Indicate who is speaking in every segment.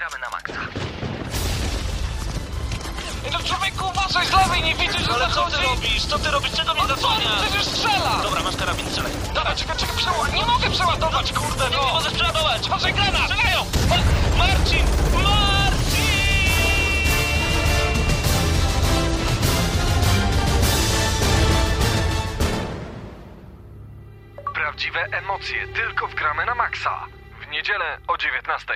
Speaker 1: gramy na maksa.
Speaker 2: No człowieku, uważaj z lewej, nie widzisz, że
Speaker 1: Ale co
Speaker 2: zachodzi?
Speaker 1: ty robisz? Co ty robisz? Czego mnie
Speaker 2: No co, przecież strzela!
Speaker 1: Dobra, masz karabin, strzelaj.
Speaker 2: Dobra, czekaj, czekaj, przeładuj. Nie mogę przeładować, kurde,
Speaker 1: Nie, nie
Speaker 2: no!
Speaker 1: możesz przeładować!
Speaker 2: Uważaj, granat!
Speaker 1: Strzelają! Ma- Marcin! Marcin!
Speaker 3: Prawdziwe emocje tylko w gramy na maksa. W niedzielę o 19.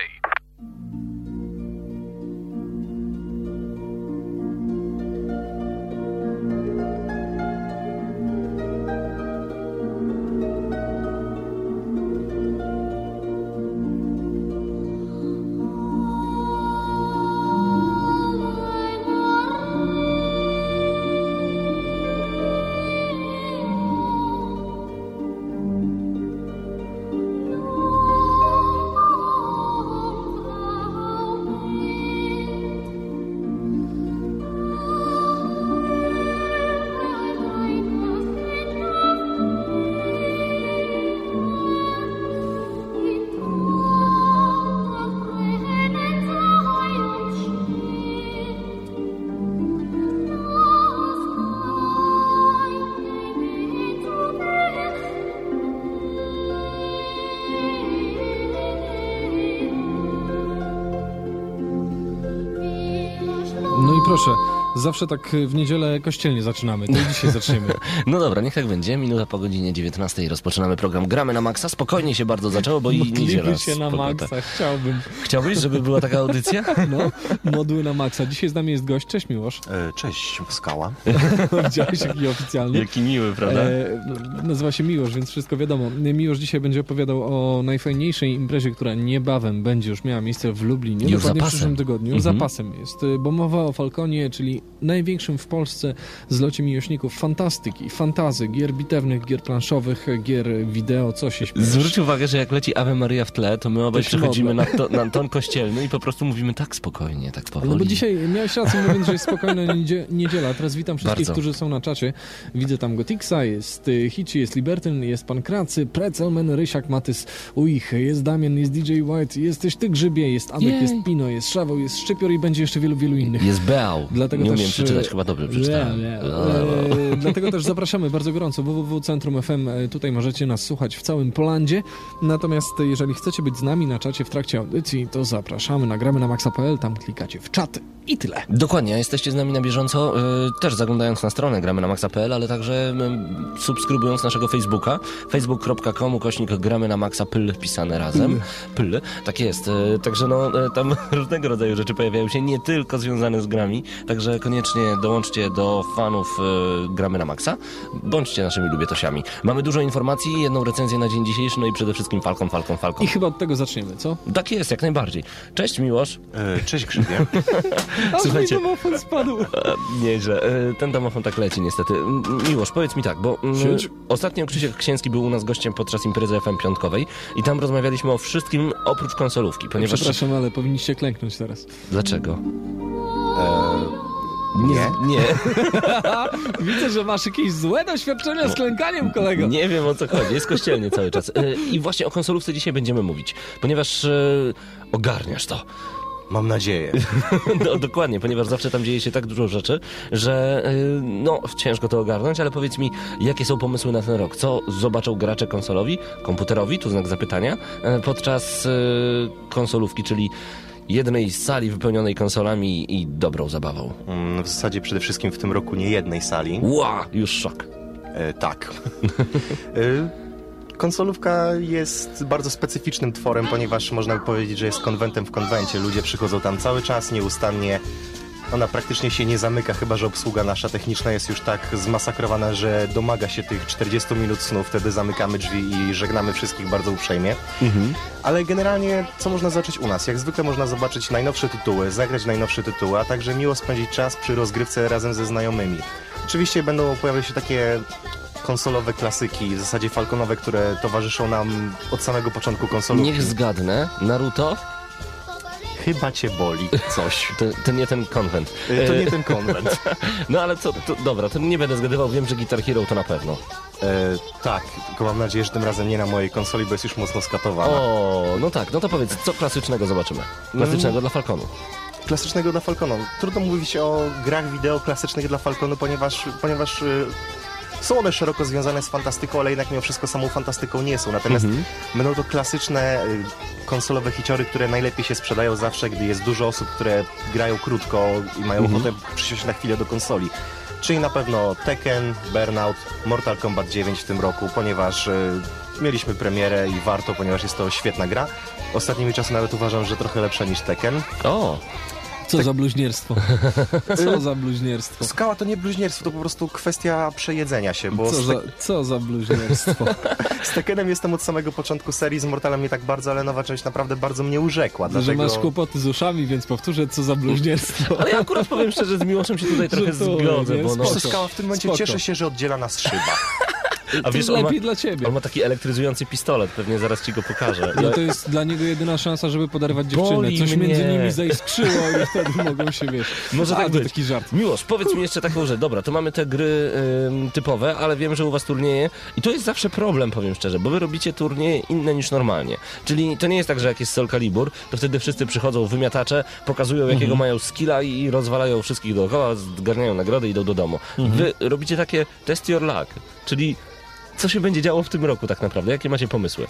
Speaker 4: zawsze tak w niedzielę kościelnie zaczynamy, to i dzisiaj zaczniemy.
Speaker 5: No dobra, niech tak będzie. Minuta po godzinie 19 rozpoczynamy program Gramy na Maksa. Spokojnie się bardzo zaczęło, bo i niedziela.
Speaker 4: Się na maksa, chciałbym.
Speaker 5: Chciałbyś, żeby była taka audycja?
Speaker 4: No, modły na maksa. Dzisiaj z nami jest gość, cześć Miłosz.
Speaker 6: E, Cześć, Skała.
Speaker 4: Widziałeś jaki oficjalny?
Speaker 5: Jaki miły, prawda?
Speaker 4: E, nazywa się Miłosz, więc wszystko wiadomo. Miłosz dzisiaj będzie opowiadał o najfajniejszej imprezie, która niebawem będzie już miała miejsce w Lublinie.
Speaker 5: Już
Speaker 4: dokładnie w przyszłym tygodniu.
Speaker 5: Mhm.
Speaker 4: Za pasem jest, y, bo mowa o Falconie, czyli największym w Polsce zlocie miłośników fantastyki, fantazy, gier bitewnych, gier planszowych, gier wideo, co się śmiesz.
Speaker 5: Zwróć uwagę, że jak leci Ave Maria w tle, to my obaj
Speaker 4: się
Speaker 5: przechodzimy na, to, na ton kościelny i po prostu mówimy tak spokojnie, tak powoli.
Speaker 4: No bo dzisiaj miałeś rację mówiąc, że jest spokojna niedzie- niedziela. Teraz witam wszystkich,
Speaker 5: Bardzo.
Speaker 4: którzy są na czacie. Widzę tam Gotixa, jest Hici, jest Libertyn, jest pan Kracy, Precelmen, Rysiak, Matys, Uich, jest Damian, jest DJ White, jesteś ty Grzybie, jest Adek,
Speaker 5: Jej.
Speaker 4: jest Pino, jest Szaweł, jest Szczypior i będzie jeszcze wielu, wielu innych.
Speaker 5: Jest Beał.
Speaker 4: Dlatego
Speaker 5: Nie
Speaker 4: też,
Speaker 5: umiem przeczytać,
Speaker 4: e,
Speaker 5: chyba dobrze przeczytałem.
Speaker 4: Nie, nie. E, dlatego też zapraszamy bardzo gorąco www.centrum FM. E, Tutaj możecie nas słuchać w całym Polandzie. Natomiast e, jeżeli chcecie być z nami na czacie w trakcie audycji, to zapraszamy. Nagramy na maxa.pl, tam klikacie w czat i tyle.
Speaker 5: Dokładnie, jesteście z nami na bieżąco, y, też zaglądając na stronę gramy na maxa.pl, ale także subskrybując naszego Facebooka, facebook.com kośnik gramy na maxa pyl pisane razem. Pyl, tak jest. Także no, tam różnego rodzaju rzeczy pojawiają się, nie tylko związane z grami, także koniecznie dołączcie do fanów y, gramy na maxa, bądźcie naszymi lubietosiami. Mamy dużo informacji, jedną recenzję na dzień dzisiejszy, no i przede wszystkim Falcon, Falcon, Falcon.
Speaker 4: I chyba od tego zaczniemy, co?
Speaker 5: Tak jest, jak najbardziej. Cześć Miłosz.
Speaker 6: E, Cześć, Grzybie.
Speaker 4: Aż
Speaker 5: Słuchajcie.
Speaker 4: mi domofon spadł.
Speaker 5: E, Nieźle. E, Ten domofon tak leci niestety. Miłosz, powiedz mi tak, bo
Speaker 4: Siedź.
Speaker 5: ostatnio Krzysiek Księski był u nas gościem podczas imprezy FM piątkowej i tam rozmawialiśmy o wszystkim oprócz konsolówki, ponieważ...
Speaker 4: Przepraszam, ale powinniście klęknąć teraz.
Speaker 5: Dlaczego?
Speaker 6: E, nie.
Speaker 5: Nie,
Speaker 4: Widzę, że masz jakieś złe doświadczenia z klękaniem, kolego.
Speaker 5: nie wiem o co chodzi, jest kościelnie cały czas. E, I właśnie o konsolówce dzisiaj będziemy mówić, ponieważ e, ogarniasz to.
Speaker 6: Mam nadzieję.
Speaker 5: No, dokładnie, ponieważ zawsze tam dzieje się tak dużo rzeczy, że y, no, ciężko to ogarnąć, ale powiedz mi, jakie są pomysły na ten rok? Co zobaczą gracze konsolowi, komputerowi, tu znak zapytania, e, podczas konsolówki, czyli jednej sali wypełnionej konsolami i dobrą zabawą?
Speaker 6: Mm, W zasadzie przede wszystkim w tym roku nie jednej sali.
Speaker 5: Ła, już szok.
Speaker 6: E, tak. e, konsolówka jest bardzo specyficznym tworem, ponieważ można by powiedzieć, że jest konwentem w konwencie. Ludzie przychodzą tam cały czas, nieustannie. Ona praktycznie się nie zamyka, chyba że obsługa nasza techniczna jest już tak zmasakrowana, że domaga się tych 40 minut snu. Wtedy zamykamy drzwi i żegnamy wszystkich bardzo uprzejmie. Ale generalnie, co można zobaczyć u nas? Jak zwykle można zobaczyć najnowsze tytuły, zagrać najnowsze tytuły, a także miło spędzić czas przy rozgrywce razem ze znajomymi. Oczywiście będą pojawiać się takie konsolowe klasyki, w zasadzie falconowe, które towarzyszą nam od samego początku konsolówki.
Speaker 5: Niech zgadnę, Naruto
Speaker 6: Chyba cię boli coś.
Speaker 5: to, to nie ten konwent.
Speaker 6: E, To nie ten konwent.
Speaker 5: No ale co, to, dobra, to nie będę zgadywał, wiem, że Guitar Hero to na pewno.
Speaker 6: E, tak, tylko mam nadzieję, że tym razem nie na mojej konsoli, bo jest już mocno skatowana.
Speaker 5: O, no tak, no to powiedz, co klasycznego zobaczymy? Klasycznego dla Falconu.
Speaker 6: Klasycznego dla Falconu. Trudno mówić o grach wideo klasycznych dla Falconu, ponieważ, ponieważ y, są one szeroko związane z fantastyką, ale jednak mimo wszystko samą fantastyką nie są. Natomiast będą to klasyczne y, konsolowe hiciory, które najlepiej się sprzedają zawsze, gdy jest dużo osób, które grają krótko i mają ochotę przysiąść na chwilę do konsoli. Czyli na pewno Tekken, Burnout, Mortal Kombat 9 w tym roku, ponieważ y, mieliśmy premierę i warto, ponieważ jest to świetna gra. Ostatnimi czasy nawet uważam, że trochę lepsza niż Tekken.
Speaker 5: O,
Speaker 4: Co za bluźnierstwo. Co za bluźnierstwo.
Speaker 6: Skała to nie bluźnierstwo, to po prostu kwestia przejedzenia się, bo
Speaker 4: Co za,
Speaker 6: Tek-
Speaker 4: co za bluźnierstwo.
Speaker 6: z Tekkenem jestem od samego początku serii, z Mortalem nie tak bardzo, ale nowa część naprawdę bardzo mnie urzekła,
Speaker 4: Że
Speaker 6: dlatego...
Speaker 4: masz kłopoty z uszami, więc powtórzę, co za bluźnierstwo.
Speaker 5: ale ja akurat powiem szczerze, z Miłoszem się tutaj trochę
Speaker 4: Że
Speaker 5: zgodzę, bo no...
Speaker 6: Skała w tym momencie
Speaker 4: Spoko.
Speaker 6: cieszę się, że oddziela nas szyba.
Speaker 5: A wiesz, on ma,
Speaker 4: lepiej dla ciebie.
Speaker 5: on ma taki elektryzujący pistolet, pewnie zaraz ci go pokażę.
Speaker 4: No to jest dla niego jedyna szansa, żeby poderwać dziewczynę.
Speaker 5: Boli
Speaker 4: Coś między
Speaker 5: mnie.
Speaker 4: nimi zaiskrzyło i wtedy mogą się, wiesz...
Speaker 5: Może tak być.
Speaker 4: taki żart.
Speaker 5: Miłosz, powiedz mi jeszcze taką rzecz. Dobra, to mamy te gry ym, typowe, ale wiem, że u was turnieje i to jest zawsze problem, powiem szczerze, bo wy robicie turnieje inne niż normalnie. Czyli to nie jest tak, że jak jest Soul Calibur, to wtedy wszyscy przychodzą wymiatacze, pokazują jakiego
Speaker 4: Mhm.
Speaker 5: mają skilla i rozwalają wszystkich dookoła, zgarniają nagrody i idą do domu.
Speaker 4: Mhm.
Speaker 5: Wy robicie takie test your luck, czyli co się będzie działo w tym roku tak naprawdę? Jakie macie pomysły?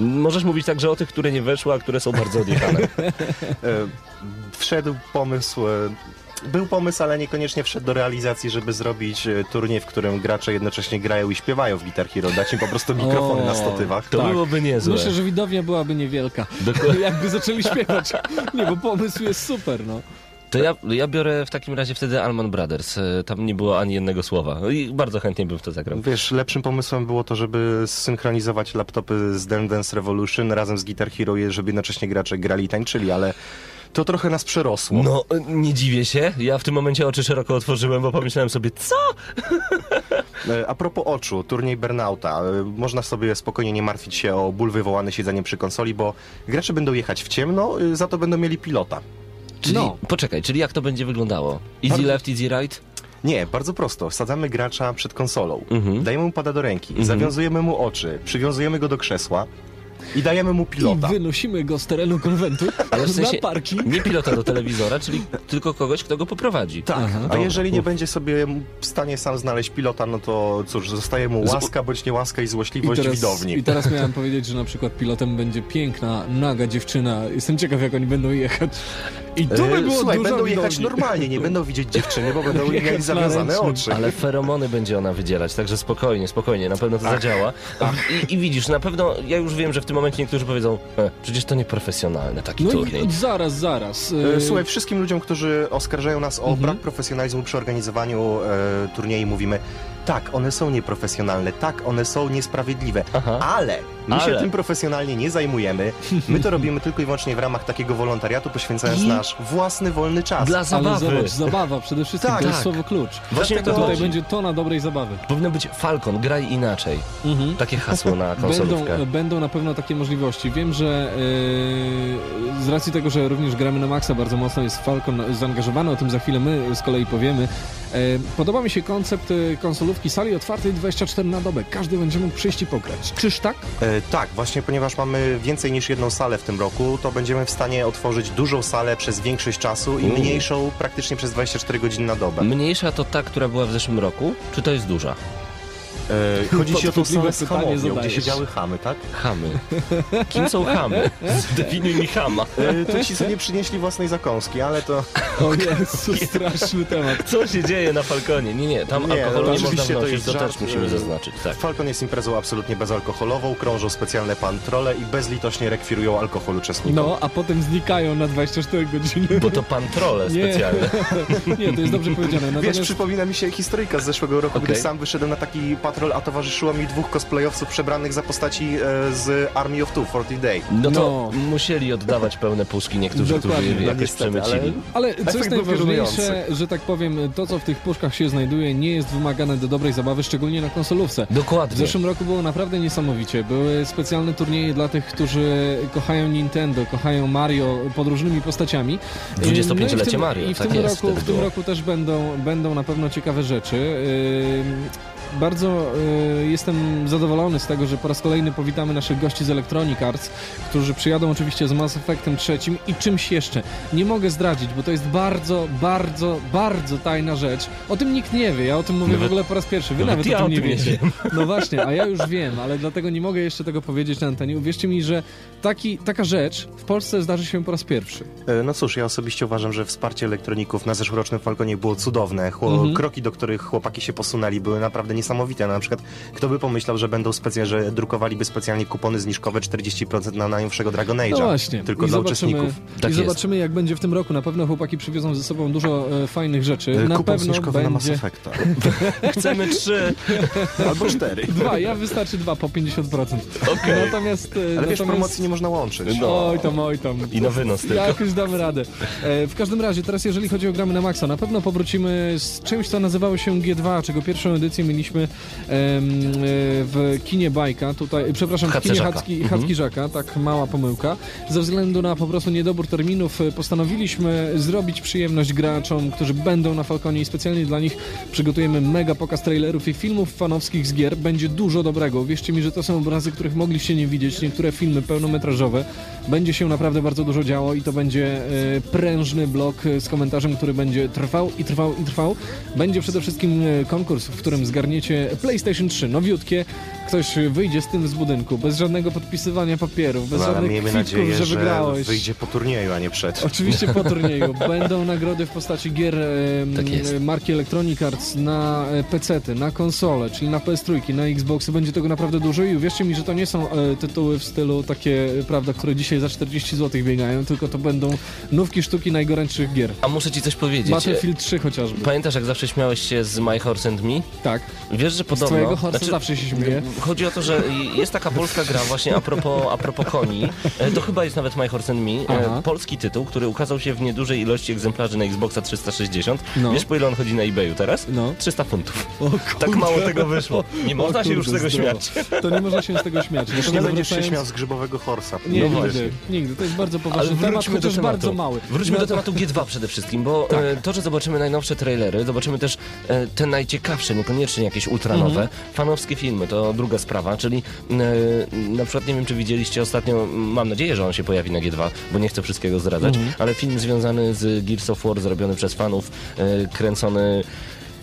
Speaker 5: Możesz mówić także o tych, które nie weszły, a które są bardzo odjechane.
Speaker 6: E, wszedł pomysł... e, Był pomysł, ale niekoniecznie wszedł do realizacji, żeby zrobić e, turniej, w którym gracze jednocześnie grają i śpiewają w Guitar Hero. Dać im po prostu mikrofony
Speaker 4: O,
Speaker 6: na statywach.
Speaker 5: To
Speaker 4: Tak.
Speaker 5: byłoby niezłe.
Speaker 4: Myślę, że widownia byłaby niewielka.
Speaker 5: Dokładnie.
Speaker 4: Jakby zaczęli śpiewać. Nie, bo pomysł jest super, no.
Speaker 5: To ja, ja biorę w takim razie wtedy Alman Brothers. E, Tam nie było ani jednego słowa. No I bardzo chętnie bym w to zagrał.
Speaker 6: Wiesz, lepszym pomysłem było to, żeby synchronizować laptopy z Dance Dance Revolution razem z Guitar Hero, żeby jednocześnie gracze grali i tańczyli, ale to trochę nas przerosło.
Speaker 5: No, e, nie dziwię się. Ja w tym momencie oczy szeroko otworzyłem, bo pomyślałem sobie, co?
Speaker 6: E, A propos oczu, turniej Burnouta. Można sobie spokojnie nie martwić się o ból wywołany siedzeniem przy konsoli, bo gracze będą jechać w ciemno, za to będą mieli pilota.
Speaker 5: Czyli,
Speaker 4: No.
Speaker 5: poczekaj, czyli jak to będzie wyglądało? Easy left, easy right?
Speaker 6: Nie, bardzo prosto. Wsadzamy gracza przed konsolą,
Speaker 5: Mhm.
Speaker 6: dajemy mu pada do ręki, zawiązujemy mu oczy, przywiązujemy go do krzesła i dajemy mu pilota.
Speaker 4: I wynosimy go z terenu konwentu
Speaker 5: Ale w sensie
Speaker 4: na parking.
Speaker 5: nie pilota do telewizora, czyli tylko kogoś, kto go poprowadzi.
Speaker 6: Tak,
Speaker 4: Aha.
Speaker 6: a jeżeli nie będzie sobie w stanie sam znaleźć pilota, no to cóż, zostaje mu łaska bądź niełaska i
Speaker 4: I
Speaker 6: złośliwość
Speaker 4: teraz,
Speaker 6: widowni.
Speaker 4: I teraz miałem powiedzieć, że na przykład pilotem będzie piękna, naga dziewczyna. Jestem ciekaw, jak oni będą jechać. I tu by
Speaker 6: E,
Speaker 4: było
Speaker 6: Słuchaj,
Speaker 4: dużo
Speaker 6: będą jechać normalnie, nie będą widzieć dziewczyny, bo będą mieli zawiązane oczy.
Speaker 5: Ale feromony będzie ona wydzielać, także spokojnie, spokojnie, na pewno to zadziała. I, I widzisz, na pewno, ja już wiem, że w tym momencie niektórzy powiedzą, e, przecież to nieprofesjonalne taki
Speaker 4: No
Speaker 5: turniej.
Speaker 4: i zaraz, zaraz.
Speaker 6: E,
Speaker 4: E,
Speaker 6: Słuchaj, wszystkim ludziom, którzy oskarżają nas o brak profesjonalizmu przy organizowaniu e, turniejów, mówimy, tak, one są nieprofesjonalne, tak, one są niesprawiedliwe,
Speaker 5: Aha.
Speaker 6: ale my się
Speaker 5: Ale.
Speaker 6: tym profesjonalnie nie zajmujemy. My to robimy tylko i wyłącznie w ramach takiego wolontariatu, poświęcając
Speaker 5: I-
Speaker 6: nasz własny wolny czas.
Speaker 5: Dla
Speaker 4: Ale
Speaker 5: zabawy.
Speaker 4: zobacz, zabawa przede wszystkim,
Speaker 6: Tak,
Speaker 4: to jest
Speaker 5: tak.
Speaker 4: słowo klucz.
Speaker 5: Właśnie o to
Speaker 4: tutaj będzie tona dobrej zabawy.
Speaker 5: Powinno być Falcon, graj inaczej.
Speaker 4: Mhm.
Speaker 5: Takie hasło na konsolówkę.
Speaker 4: Będą, będą na pewno takie możliwości. Wiem, że e, z racji tego, że również gramy na Maxa, bardzo mocno jest Falcon zaangażowany, o tym za chwilę my z kolei powiemy. E, podoba mi się koncept e, konsolówki sali otwartej 24 na dobę. Każdy będzie mógł przyjść i pograć. Czyż tak?
Speaker 6: E, tak, właśnie ponieważ mamy więcej niż jedną salę w tym roku, to będziemy w stanie otworzyć dużą salę przez większość czasu i
Speaker 5: Mm.
Speaker 6: mniejszą praktycznie przez 24 godziny na dobę.
Speaker 5: Mniejsza to ta, która była w zeszłym roku, czy to jest duża?
Speaker 6: E, chodzi ci o tą
Speaker 4: pytanie
Speaker 6: hamownią, gdzie siedziały chamy, tak?
Speaker 5: Chamy. Kim są chamy? Zdefiniuj mi chama.
Speaker 6: E, to ci sobie przynieśli własnej zakąski, ale to...
Speaker 4: O Jezu, straszny temat.
Speaker 5: Co się dzieje na Falconie? Nie, nie, tam
Speaker 6: Nie,
Speaker 5: alkoholu
Speaker 6: no
Speaker 5: nie można
Speaker 6: oczywiście to
Speaker 5: wnosić,
Speaker 6: jest
Speaker 5: to,
Speaker 6: żart,
Speaker 5: też musimy
Speaker 6: e,
Speaker 5: zaznaczyć. Tak.
Speaker 6: Falcon jest imprezą absolutnie bezalkoholową, krążą specjalne patrole i bezlitośnie rekwirują alkohol uczestnikom.
Speaker 4: No, a potem znikają na 24 godziny.
Speaker 5: Bo to pantrole
Speaker 4: Nie.
Speaker 5: specjalne.
Speaker 4: Nie, to jest dobrze powiedziane.
Speaker 6: Wiesz,
Speaker 4: Natomiast
Speaker 6: przypomina mi się historyjka z zeszłego roku,
Speaker 5: Okej.
Speaker 6: gdy sam wyszedłem na taki patrol, a towarzyszyło mi dwóch cosplayowców przebranych za postaci e, z Army of Two, 40 Day.
Speaker 5: No to
Speaker 4: No.
Speaker 5: musieli oddawać pełne puszki niektórzy,
Speaker 4: Dokładnie.
Speaker 5: którzy
Speaker 6: No
Speaker 5: jakoś
Speaker 6: niestety,
Speaker 5: przemycili.
Speaker 4: Ale co
Speaker 6: Efekt
Speaker 4: jest najważniejsze, że tak powiem, to co w tych puszkach się znajduje nie jest wymagane do dobrej zabawy, szczególnie na konsolówce. W
Speaker 5: Dokładnie.
Speaker 4: zeszłym roku było naprawdę niesamowicie. Były specjalne turnieje dla tych, którzy kochają Nintendo, kochają Mario pod różnymi postaciami.
Speaker 5: 25-lecie
Speaker 4: No i w tym-
Speaker 5: Mario,
Speaker 4: I w
Speaker 5: tak
Speaker 4: tym,
Speaker 5: jest,
Speaker 4: roku, w tym roku też będą, będą na pewno ciekawe rzeczy. Bardzo e, jestem zadowolony z tego, że po raz kolejny powitamy naszych gości z Electronic Arts, którzy przyjadą oczywiście z Mass Effectem trzecim i czymś jeszcze. Nie mogę zdradzić, bo to jest bardzo, bardzo, bardzo tajna rzecz. O tym nikt nie wie, ja o tym mówię w
Speaker 5: Nawet-
Speaker 4: ogóle po raz pierwszy. Wy
Speaker 5: nawet
Speaker 4: nawet
Speaker 5: ja
Speaker 4: o tym
Speaker 5: o
Speaker 4: nie
Speaker 5: nie
Speaker 4: wiecie. No właśnie, a ja już wiem, ale dlatego nie mogę jeszcze tego powiedzieć na antenie. Uwierzcie mi, że taki, taka rzecz w Polsce zdarzy się po raz pierwszy.
Speaker 6: E, No cóż, ja osobiście uważam, że wsparcie elektroników na zeszłorocznym Falconie było cudowne. Chło-
Speaker 4: Mhm.
Speaker 6: Kroki, do których chłopaki się posunęli, były naprawdę niesamowite. Na przykład, kto by pomyślał, że będą specjalnie, że drukowaliby specjalnie kupony zniżkowe 40% na najnowszego Dragon Age'a.
Speaker 4: No właśnie.
Speaker 6: Tylko
Speaker 4: I
Speaker 6: dla uczestników.
Speaker 5: Tak
Speaker 4: I
Speaker 5: jest.
Speaker 4: zobaczymy, jak będzie w tym roku. Na pewno chłopaki przywiozą ze sobą dużo e, fajnych rzeczy.
Speaker 6: E,
Speaker 4: Na
Speaker 6: Kupon
Speaker 4: pewno
Speaker 6: zniżkowy na Mass
Speaker 4: będzie...
Speaker 6: Effecta.
Speaker 5: Chcemy trzy.
Speaker 6: Albo cztery.
Speaker 4: Dwa, ja wystarczy dwa po 50%.
Speaker 5: Okej.
Speaker 4: Natomiast... e,
Speaker 6: Ale wiesz,
Speaker 4: natomiast...
Speaker 6: promocji nie można łączyć.
Speaker 5: No.
Speaker 4: Oj tam, oj tam.
Speaker 5: I na wynos tylko.
Speaker 4: Jakoś damy radę. E, w każdym razie, teraz jeżeli chodzi o gramy na maksa, na pewno powrócimy z czymś, co nazywało się G2, czego pierwszą edycję mieliśmy em, e, w kinie Bajka, tutaj, przepraszam, w kinie
Speaker 5: Żaka.
Speaker 4: Chacki,
Speaker 5: Mhm.
Speaker 4: Tak mała pomyłka. Ze względu na po prostu niedobór terminów e, postanowiliśmy zrobić przyjemność graczom, którzy będą na Falconie i specjalnie dla nich przygotujemy mega pokaz trailerów i filmów fanowskich z gier. Będzie dużo dobrego. Wierzcie mi, że to są obrazy, których mogliście nie widzieć, niektóre filmy pełnometrażowe. Będzie się naprawdę bardzo dużo działo i to będzie e, prężny blok z komentarzem, który będzie trwał i trwał i trwał. Będzie przede wszystkim e, konkurs, w którym zgarniecie PlayStation 3, nowiutkie. Ktoś wyjdzie z tym z budynku, bez żadnego podpisywania papierów, bez
Speaker 6: No,
Speaker 4: żadnych
Speaker 6: miejmy
Speaker 4: kwitków,
Speaker 6: nadzieję,
Speaker 4: że
Speaker 6: że
Speaker 4: wygrałeś.
Speaker 6: wyjdzie po turnieju, a nie przed.
Speaker 4: Oczywiście po turnieju. Będą nagrody w postaci gier
Speaker 5: Tak jest.
Speaker 4: marki Electronic Arts na e, PC-ty, na konsole, czyli na PS3, na Xboxy. Będzie tego naprawdę dużo i uwierzcie mi, że to nie są e, tytuły w stylu takie, e, prawda, które dzisiaj za 40 zł biegają, tylko to będą nówki sztuki najgorętszych gier.
Speaker 5: A muszę ci coś powiedzieć.
Speaker 4: Battlefield 3 chociażby.
Speaker 5: Pamiętasz, jak zawsze śmiałeś się z My Horse and Me?
Speaker 4: Tak.
Speaker 5: Wiesz, że
Speaker 4: Z
Speaker 5: podobno...
Speaker 4: twojego horsa
Speaker 5: znaczy,
Speaker 4: zawsze się śmieje.
Speaker 5: Chodzi o to, że jest taka polska gra właśnie a propos, a propos koni. E, To chyba jest nawet My Horse and Me. E,
Speaker 4: Aha.
Speaker 5: Polski tytuł, który ukazał się w niedużej ilości egzemplarzy na Xboxa 360.
Speaker 4: No.
Speaker 5: Wiesz, po ile on chodzi na eBayu teraz?
Speaker 4: No.
Speaker 5: 300 funtów.
Speaker 4: O
Speaker 5: Tak mało tego wyszło. Nie
Speaker 4: O
Speaker 5: można się już z tego
Speaker 4: zdrowo.
Speaker 5: śmiać.
Speaker 4: To nie można się z tego śmiać.
Speaker 6: Już nie będziesz się śmiał z grzybowego horsa.
Speaker 4: Nie,
Speaker 5: No
Speaker 4: nigdy, nigdy. To jest bardzo
Speaker 5: Ale
Speaker 4: poważny temat,
Speaker 5: wróćmy do tematu.
Speaker 4: bardzo mały.
Speaker 5: Wróćmy
Speaker 4: No
Speaker 5: do tematu G2 przede wszystkim, bo
Speaker 4: Tak.
Speaker 5: e, to, że zobaczymy najnowsze trailery, zobaczymy też te najciekawsze, niekoniecznie jakieś ultranowe,
Speaker 4: Mhm.
Speaker 5: fanowskie filmy, to druga sprawa, czyli e, na przykład nie wiem, czy widzieliście ostatnio, mam nadzieję, że on się pojawi na G2, bo nie chcę wszystkiego zdradzać,
Speaker 4: Mhm.
Speaker 5: ale film związany z Gears of War, zrobiony przez fanów, e, kręcony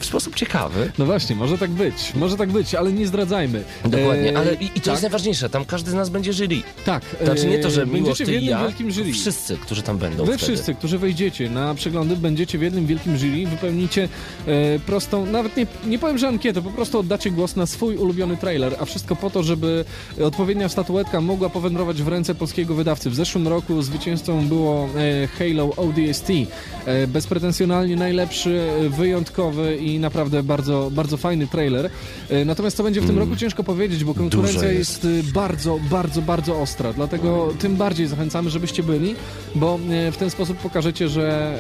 Speaker 5: w sposób ciekawy.
Speaker 4: No właśnie, może tak być, może tak być, ale nie zdradzajmy.
Speaker 5: Dokładnie,
Speaker 4: E,
Speaker 5: ale i, i to
Speaker 4: tak,
Speaker 5: jest najważniejsze, tam każdy z nas będzie jury.
Speaker 4: Tak.
Speaker 5: Znaczy nie to, że
Speaker 4: e,
Speaker 5: Miłosz,
Speaker 4: Będziecie w
Speaker 5: ty i
Speaker 4: jednym
Speaker 5: ja,
Speaker 4: wielkim jury.
Speaker 5: wszyscy, którzy tam będą
Speaker 4: Wy
Speaker 5: wtedy.
Speaker 4: wszyscy, którzy wejdziecie na przeglądy, będziecie w jednym wielkim jury, wypełnicie e, prostą, nawet nie, nie powiem, że ankietę, po prostu oddacie głos na swój ulubiony trailer, a wszystko po to, żeby odpowiednia statuetka mogła powędrować w ręce polskiego wydawcy. W zeszłym roku zwycięzcą było e, Halo ODST. E, bezpretensjonalnie najlepszy, e, wyjątkowy i naprawdę bardzo, bardzo fajny trailer. E, natomiast co będzie w tym roku ciężko powiedzieć, bo konkurencja
Speaker 5: Dużo
Speaker 4: jest y, bardzo, bardzo, bardzo ostra. Dlatego tym bardziej zachęcamy, żebyście byli, bo e, w ten sposób pokażecie, że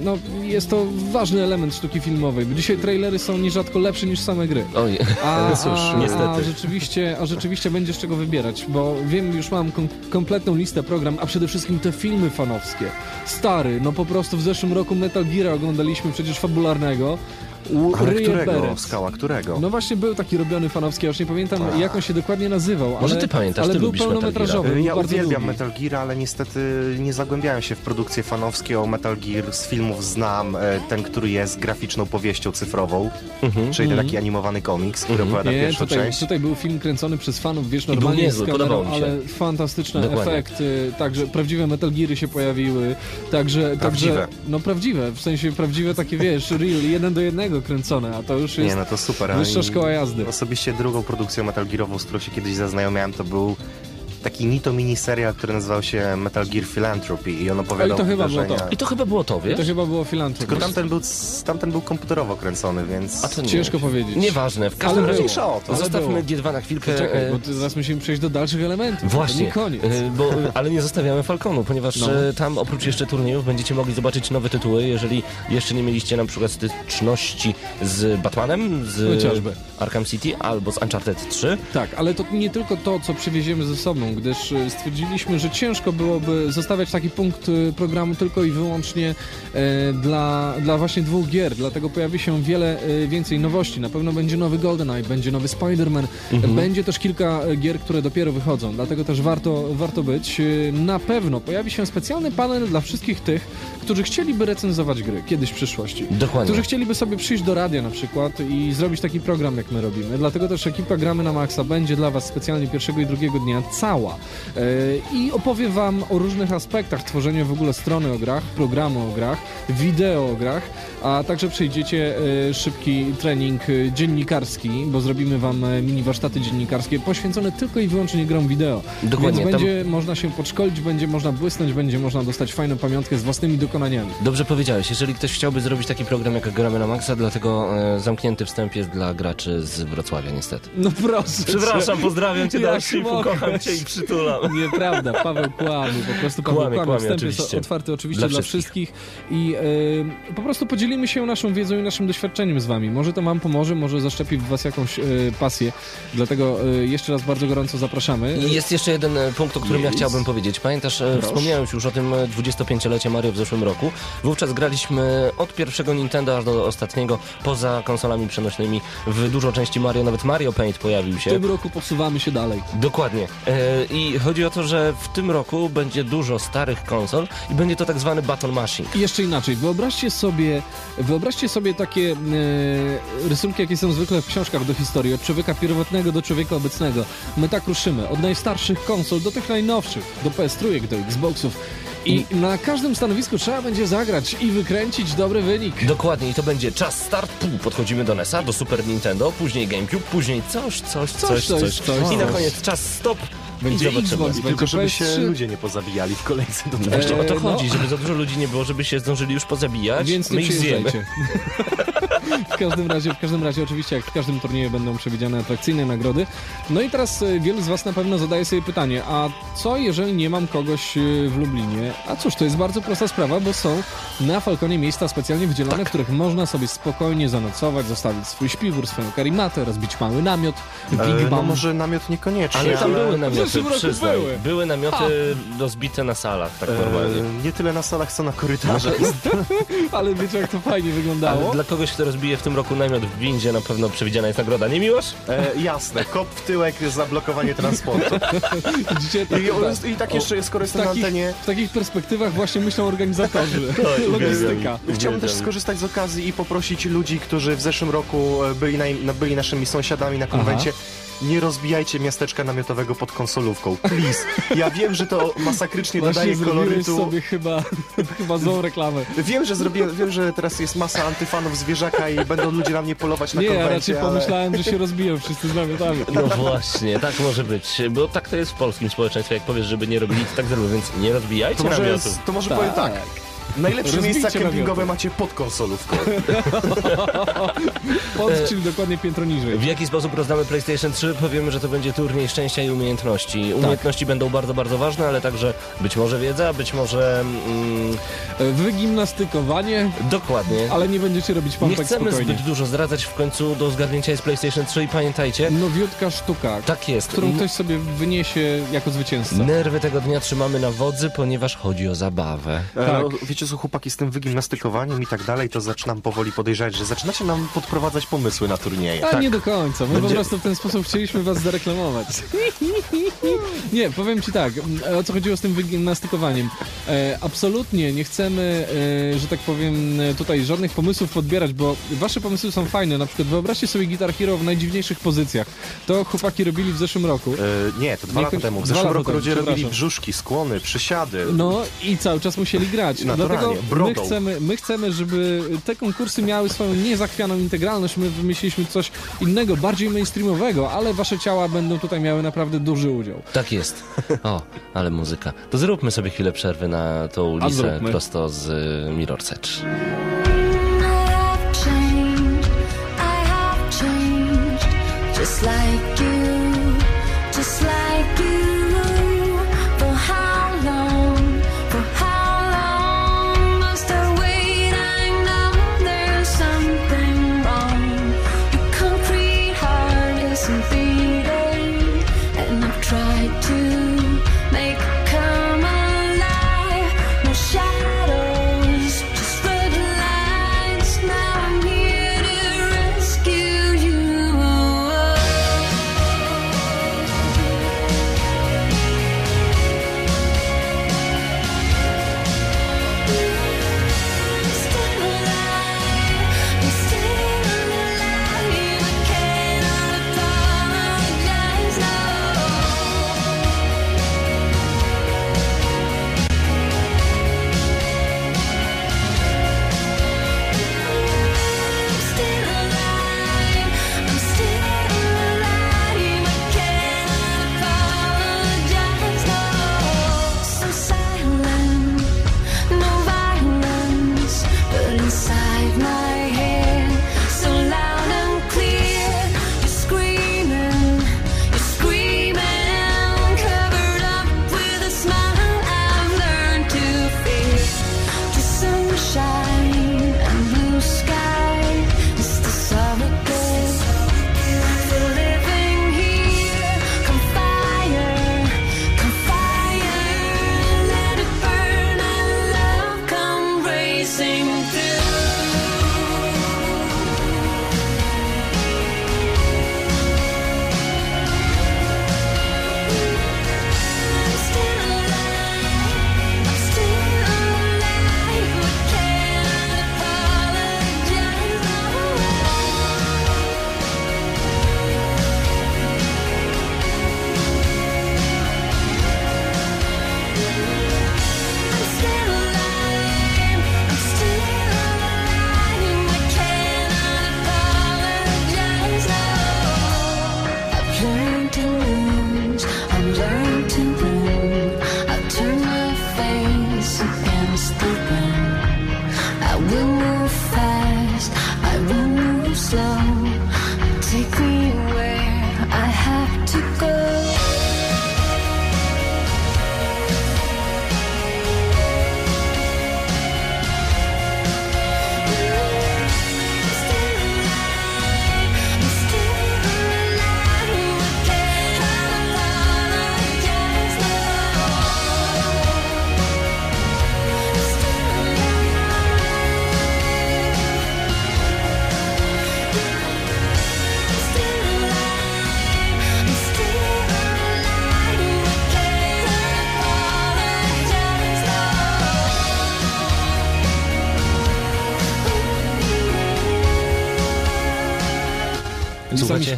Speaker 4: e, no, jest to ważny element sztuki filmowej. Bo dzisiaj trailery są nierzadko lepsze niż same gry.
Speaker 5: Oj,
Speaker 4: A,
Speaker 5: cóż,
Speaker 4: a,
Speaker 5: niestety.
Speaker 4: A rzeczywiście, a rzeczywiście będzie z czego wybierać, bo wiem, już mam kom kompletną listę program, a przede wszystkim te filmy fanowskie. Stary, no po prostu w zeszłym roku Metal Gear oglądaliśmy przecież fabularnego. well. U-
Speaker 6: Ale
Speaker 4: ryje
Speaker 6: którego?
Speaker 4: beret.
Speaker 6: Skała którego?
Speaker 4: No właśnie był taki robiony fanowski, ja już nie pamiętam
Speaker 6: A.
Speaker 4: jak on się dokładnie nazywał,
Speaker 5: Może
Speaker 4: ale,
Speaker 5: ty pamiętasz,
Speaker 4: ale
Speaker 5: ty
Speaker 4: był
Speaker 5: Metal
Speaker 4: pełnometrażowy. Był
Speaker 6: Ja uwielbiam
Speaker 4: długi.
Speaker 6: Metal Gear, ale niestety nie zagłębiałem się w produkcje fanowskie o Metal Gear. Z filmów znam e, ten, który jest graficzną powieścią cyfrową, czyli ten taki animowany komiks, który opowiada
Speaker 4: Mhm. Nie,
Speaker 6: pierwszą
Speaker 4: tutaj,
Speaker 6: część.
Speaker 4: tutaj był film kręcony przez fanów, wiesz, normalnie
Speaker 5: niezły,
Speaker 4: z kamerą, ale fantastyczne
Speaker 5: Dokładnie.
Speaker 4: efekty, także prawdziwe Metal Geary się pojawiły, także...
Speaker 6: Prawdziwe.
Speaker 4: Także, no prawdziwe, w sensie prawdziwe takie, wiesz, real, jeden do jednego kręcone, a to już jest
Speaker 6: Nie, no to super.
Speaker 4: wyższa szkoła jazdy.
Speaker 6: Osobiście drugą produkcją Metal Gearową, z którą się kiedyś zaznajomiałem, to był taki nito miniserial, który nazywał się Metal Gear Philanthropy i on opowiadał
Speaker 4: to chyba było
Speaker 6: wydarzenia.
Speaker 4: to.
Speaker 5: I to chyba było to, wiesz?
Speaker 4: To chyba było filantro.
Speaker 6: Tylko tamten był, tamten był komputerowo kręcony, więc...
Speaker 5: A to nie.
Speaker 4: Ciężko powiedzieć.
Speaker 5: Nieważne, w każdym
Speaker 4: Ale
Speaker 5: razie
Speaker 6: o to.
Speaker 4: Ale
Speaker 5: zostawmy
Speaker 4: było.
Speaker 5: G2 na chwilkę.
Speaker 4: Czekaj,
Speaker 5: e,
Speaker 4: bo teraz musimy przejść do dalszych elementów.
Speaker 5: Właśnie,
Speaker 4: nie koniec.
Speaker 5: e, bo, ale nie zostawiamy Falconu, ponieważ
Speaker 4: No.
Speaker 5: e, tam oprócz jeszcze turniejów będziecie mogli zobaczyć nowe tytuły, jeżeli jeszcze nie mieliście na przykład styczności z Batmanem, z
Speaker 4: Chociażby.
Speaker 5: Arkham City albo z Uncharted 3.
Speaker 4: Tak, ale to nie tylko to, co przywieziemy ze sobą. Gdyż e, stwierdziliśmy, że ciężko byłoby zostawiać taki punkt e, programu tylko i wyłącznie e, dla, dla właśnie dwóch gier, dlatego pojawi się wiele więcej nowości. Na pewno będzie nowy GoldenEye, będzie nowy Spider-Man, będzie też kilka gier, które dopiero wychodzą, dlatego też warto, warto być. Na pewno pojawi się specjalny panel dla wszystkich tych, którzy chcieliby recenzować gry kiedyś w przyszłości.
Speaker 5: Dokładnie.
Speaker 4: Którzy chcieliby sobie przyjść do radia na przykład i zrobić taki program, jak my robimy. Dlatego też ekipa Gramy na Maxa będzie dla Was specjalnie pierwszego i drugiego dnia cała. E, I opowie Wam o różnych aspektach tworzenia w ogóle strony o grach, programu o grach, wideo o grach, a także przejdziecie e, szybki trening e, dziennikarski, bo zrobimy Wam e, mini warsztaty dziennikarskie poświęcone tylko i wyłącznie grom wideo.
Speaker 5: Dokładnie,
Speaker 4: Więc
Speaker 5: tam-
Speaker 4: będzie można się podszkolić, będzie można błysnąć, będzie można dostać fajną pamiątkę z własnymi dokonaniami.
Speaker 5: Dobrze powiedziałeś, jeżeli ktoś chciałby zrobić taki program jak Gramy na Maxa, dlatego zamknięty wstęp jest dla graczy z Wrocławia niestety.
Speaker 4: No proszę. cię.
Speaker 5: pozdrawiam
Speaker 4: cię, Dasiu, kocham cię i
Speaker 5: przytulam.
Speaker 4: Nieprawda, Paweł kłamie, po prostu Paweł
Speaker 5: Kłamie,
Speaker 4: Wstęp
Speaker 5: oczywiście.
Speaker 4: jest otwarty oczywiście
Speaker 5: Dla
Speaker 4: dla,
Speaker 5: wszystkich.
Speaker 4: wszystkich, i e, po prostu podzielimy się naszą wiedzą i naszym doświadczeniem z wami. Może to wam pomoże, może zaszczepi w was jakąś e, pasję, dlatego e, jeszcze raz bardzo gorąco zapraszamy.
Speaker 5: I jest jeszcze jeden e, punkt, o którym ja
Speaker 4: Jest.
Speaker 5: chciałbym powiedzieć. Pamiętasz,
Speaker 4: Proszę.
Speaker 5: wspomniałem już o tym e, 25-lecie Mario w zeszłym roku. Wówczas graliśmy od pierwszego Nintendo aż do ostatniego, poza konsolami przenośnymi. W dużo części Mario, nawet Mario Paint pojawił
Speaker 4: W
Speaker 5: się.
Speaker 4: tym roku posuwamy się dalej.
Speaker 5: Dokładnie. E, I chodzi o to, że w tym roku będzie dużo starych konsol i będzie to tak zwany Battle Machine.
Speaker 4: I jeszcze inaczej, wyobraźcie sobie, wyobraźcie sobie takie e, rysunki, jakie są zwykle w książkach do historii, od człowieka pierwotnego do człowieka obecnego. My tak ruszymy, od najstarszych konsol do tych najnowszych, do PS3, do Xboxów. I na każdym stanowisku trzeba będzie zagrać i wykręcić dobry wynik.
Speaker 5: Dokładnie, i to będzie czas start, pół, podchodzimy do NES-a, do Super Nintendo, później GameCube, później coś, coś, coś, coś,
Speaker 4: coś, coś,
Speaker 5: i na
Speaker 4: coś.
Speaker 5: koniec czas stop
Speaker 4: Będzie
Speaker 5: i zobaczymy.
Speaker 4: Xbox,
Speaker 6: Tylko żeby się
Speaker 4: PS3.
Speaker 6: ludzie nie pozabijali w kolejce do tego.
Speaker 5: Właśnie o to
Speaker 4: no.
Speaker 5: chodzi, żeby za dużo ludzi nie było, żeby się zdążyli już pozabijać,
Speaker 4: Więc
Speaker 5: my
Speaker 4: nie
Speaker 5: ich zjemy.
Speaker 4: w każdym razie, w każdym razie oczywiście jak w każdym turnieju będą przewidziane atrakcyjne nagrody. No i teraz e, wielu z was na pewno zadaje sobie pytanie, a co jeżeli nie mam kogoś e, w Lublinie? A cóż, to jest bardzo prosta sprawa, bo są na Falconie miejsca specjalnie wydzielone, w których można sobie spokojnie zanocować, zostawić swój śpiwór, swoją karimatę, rozbić mały namiot, Big
Speaker 6: E, no może namiot niekoniecznie,
Speaker 5: Ale tam były
Speaker 4: W
Speaker 5: namioty,
Speaker 4: zeszłym roku
Speaker 5: przyznaj.
Speaker 4: były.
Speaker 5: Były namioty rozbite na salach, tak
Speaker 6: E,
Speaker 5: normalnie.
Speaker 6: nie tyle na salach, co na korytarzach.
Speaker 4: Ale wiecie jak to fajnie wyglądało?
Speaker 5: Ale dla kogoś, kto rozbije w tym roku namiot w windzie, na pewno przewidziana jest nagroda, nie miłość?
Speaker 6: E, jasne, kop w tyłek, zablokowanie transportu.
Speaker 4: Widzicie, tak,
Speaker 6: I, o,
Speaker 4: tak.
Speaker 6: I tak jeszcze, skoro
Speaker 4: W
Speaker 6: jestem na antenie,
Speaker 4: w takich perspektywach właśnie myślą organizatorzy.
Speaker 5: uwielbiam.
Speaker 4: Logistyka.
Speaker 6: Chciałbym też
Speaker 5: Uwielbiam.
Speaker 6: skorzystać z okazji i poprosić ludzi, którzy w zeszłym roku e, byli, no, byli naszymi sąsiadami na konwencie. Nie rozbijajcie miasteczka namiotowego pod konsolówką. Please. Ja wiem, że to masakrycznie
Speaker 4: Właśnie
Speaker 6: dodaje kolorytu.
Speaker 4: sobie chyba, chyba złą reklamę.
Speaker 6: Wiem, że zrobiłem, wiem, że teraz jest masa antyfanów zwierzaka i będą ludzie na mnie polować na
Speaker 4: Nie, ja
Speaker 6: konwencie,
Speaker 4: raczej
Speaker 6: ale...
Speaker 4: pomyślałem, że się rozbiją wszyscy z namiotami.
Speaker 5: No właśnie, tak może być, bo tak to jest w polskim społeczeństwie, jak powiesz, żeby nie robili, to tak zrobią, więc nie rozbijajcie
Speaker 6: To może,
Speaker 5: namiotów.
Speaker 6: to może powiem tak. Najlepsze
Speaker 4: Rozbijcie
Speaker 6: miejsca kempingowe
Speaker 4: namioty.
Speaker 6: macie pod konsolówką.
Speaker 4: Pod, czyli dokładnie piętro niżej.
Speaker 5: W jaki sposób rozdamy PlayStation 3? Powiemy, że to będzie turniej szczęścia i umiejętności. Umiejętności będą bardzo, bardzo ważne, ale także być może wiedza, być może... Mm,
Speaker 4: Wygimnastykowanie,
Speaker 5: dokładnie.
Speaker 4: ale nie będziecie robić
Speaker 5: Nie
Speaker 4: pompek
Speaker 5: chcemy
Speaker 4: spokojnie.
Speaker 5: zbyt dużo zdradzać w końcu do zgarnięcia jest PlayStation 3 i pamiętajcie,
Speaker 4: Nowiutka sztuka,
Speaker 5: tak jest.
Speaker 4: którą ktoś sobie wyniesie jako zwycięzca.
Speaker 5: Nerwy tego dnia trzymamy na wodzy, ponieważ chodzi o zabawę.
Speaker 6: E,
Speaker 4: Tak.
Speaker 6: no, wiecie co, chłopaki, z tym wygimnastykowaniem i tak dalej, to zaczynam powoli podejrzewać, że zaczynacie nam podprowadzać pomysły na turnieje.
Speaker 4: A nie do końca. My po
Speaker 6: Będzie-
Speaker 4: prostu w ten sposób chcieliśmy was zareklamować. nie, powiem ci tak, m, o co chodziło z tym wygimnastykowaniem. E, absolutnie nie chcemy, e, że tak powiem, e, tutaj żadnych pomysłów podbierać, bo wasze pomysły są fajne. Na przykład wyobraźcie sobie Guitar Hero w najdziwniejszych pozycjach. To chłopaki robili w zeszłym roku.
Speaker 6: E, nie, to dwa
Speaker 4: Nie
Speaker 6: lata temu. W zeszłym roku ludzie robili brzuszki, skłony, przysiady.
Speaker 4: No i cały czas musieli grać.
Speaker 6: Naturalnie,
Speaker 4: Dlatego my chcemy, my chcemy, żeby te konkursy miały swoją niezachwianą integralność. My wymyśliliśmy coś innego, bardziej mainstreamowego, ale wasze ciała będą tutaj miały naprawdę duży udział.
Speaker 5: Tak jest. O, ale muzyka. To zróbmy sobie chwilę przerwy na tą ulicę prosto z y, Mirror's Edge.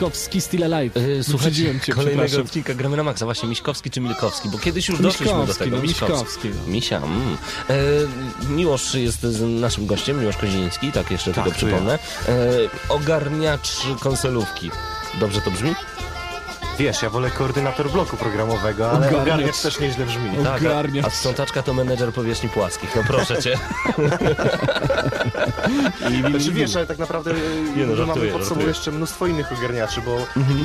Speaker 4: Miśkowski, Still Alive.
Speaker 5: Yy, Słuchajcie,
Speaker 4: Wyprzedziłem cię,
Speaker 5: kolejnego odcinka Gramy na Maxa. Właśnie Miśkowski czy Milkowski? Bo kiedyś już doszliśmy do
Speaker 4: Miśkowski,
Speaker 5: tego.
Speaker 4: no, Miśkowski, no.
Speaker 5: Misia, mm. e, Miłosz jest naszym gościem, Miłosz Koziński, tak jeszcze
Speaker 6: Tak,
Speaker 5: tylko przypomnę. E, ogarniacz konsolówki. Dobrze to brzmi?
Speaker 6: Wiesz, ja wolę koordynator bloku programowego, ale
Speaker 4: Ogarniacz.
Speaker 6: ogarniacz też nieźle brzmi.
Speaker 5: Tak,
Speaker 4: Ogarniacz.
Speaker 5: a sprzątaczka to menedżer powierzchni płaskich. No proszę cię.
Speaker 6: Znaczy wiesz, ale tak naprawdę e,
Speaker 5: Nie no,
Speaker 6: my mamy
Speaker 5: żartuję,
Speaker 6: pod sobą
Speaker 5: żartuję.
Speaker 6: jeszcze mnóstwo innych ogarniaczy, bo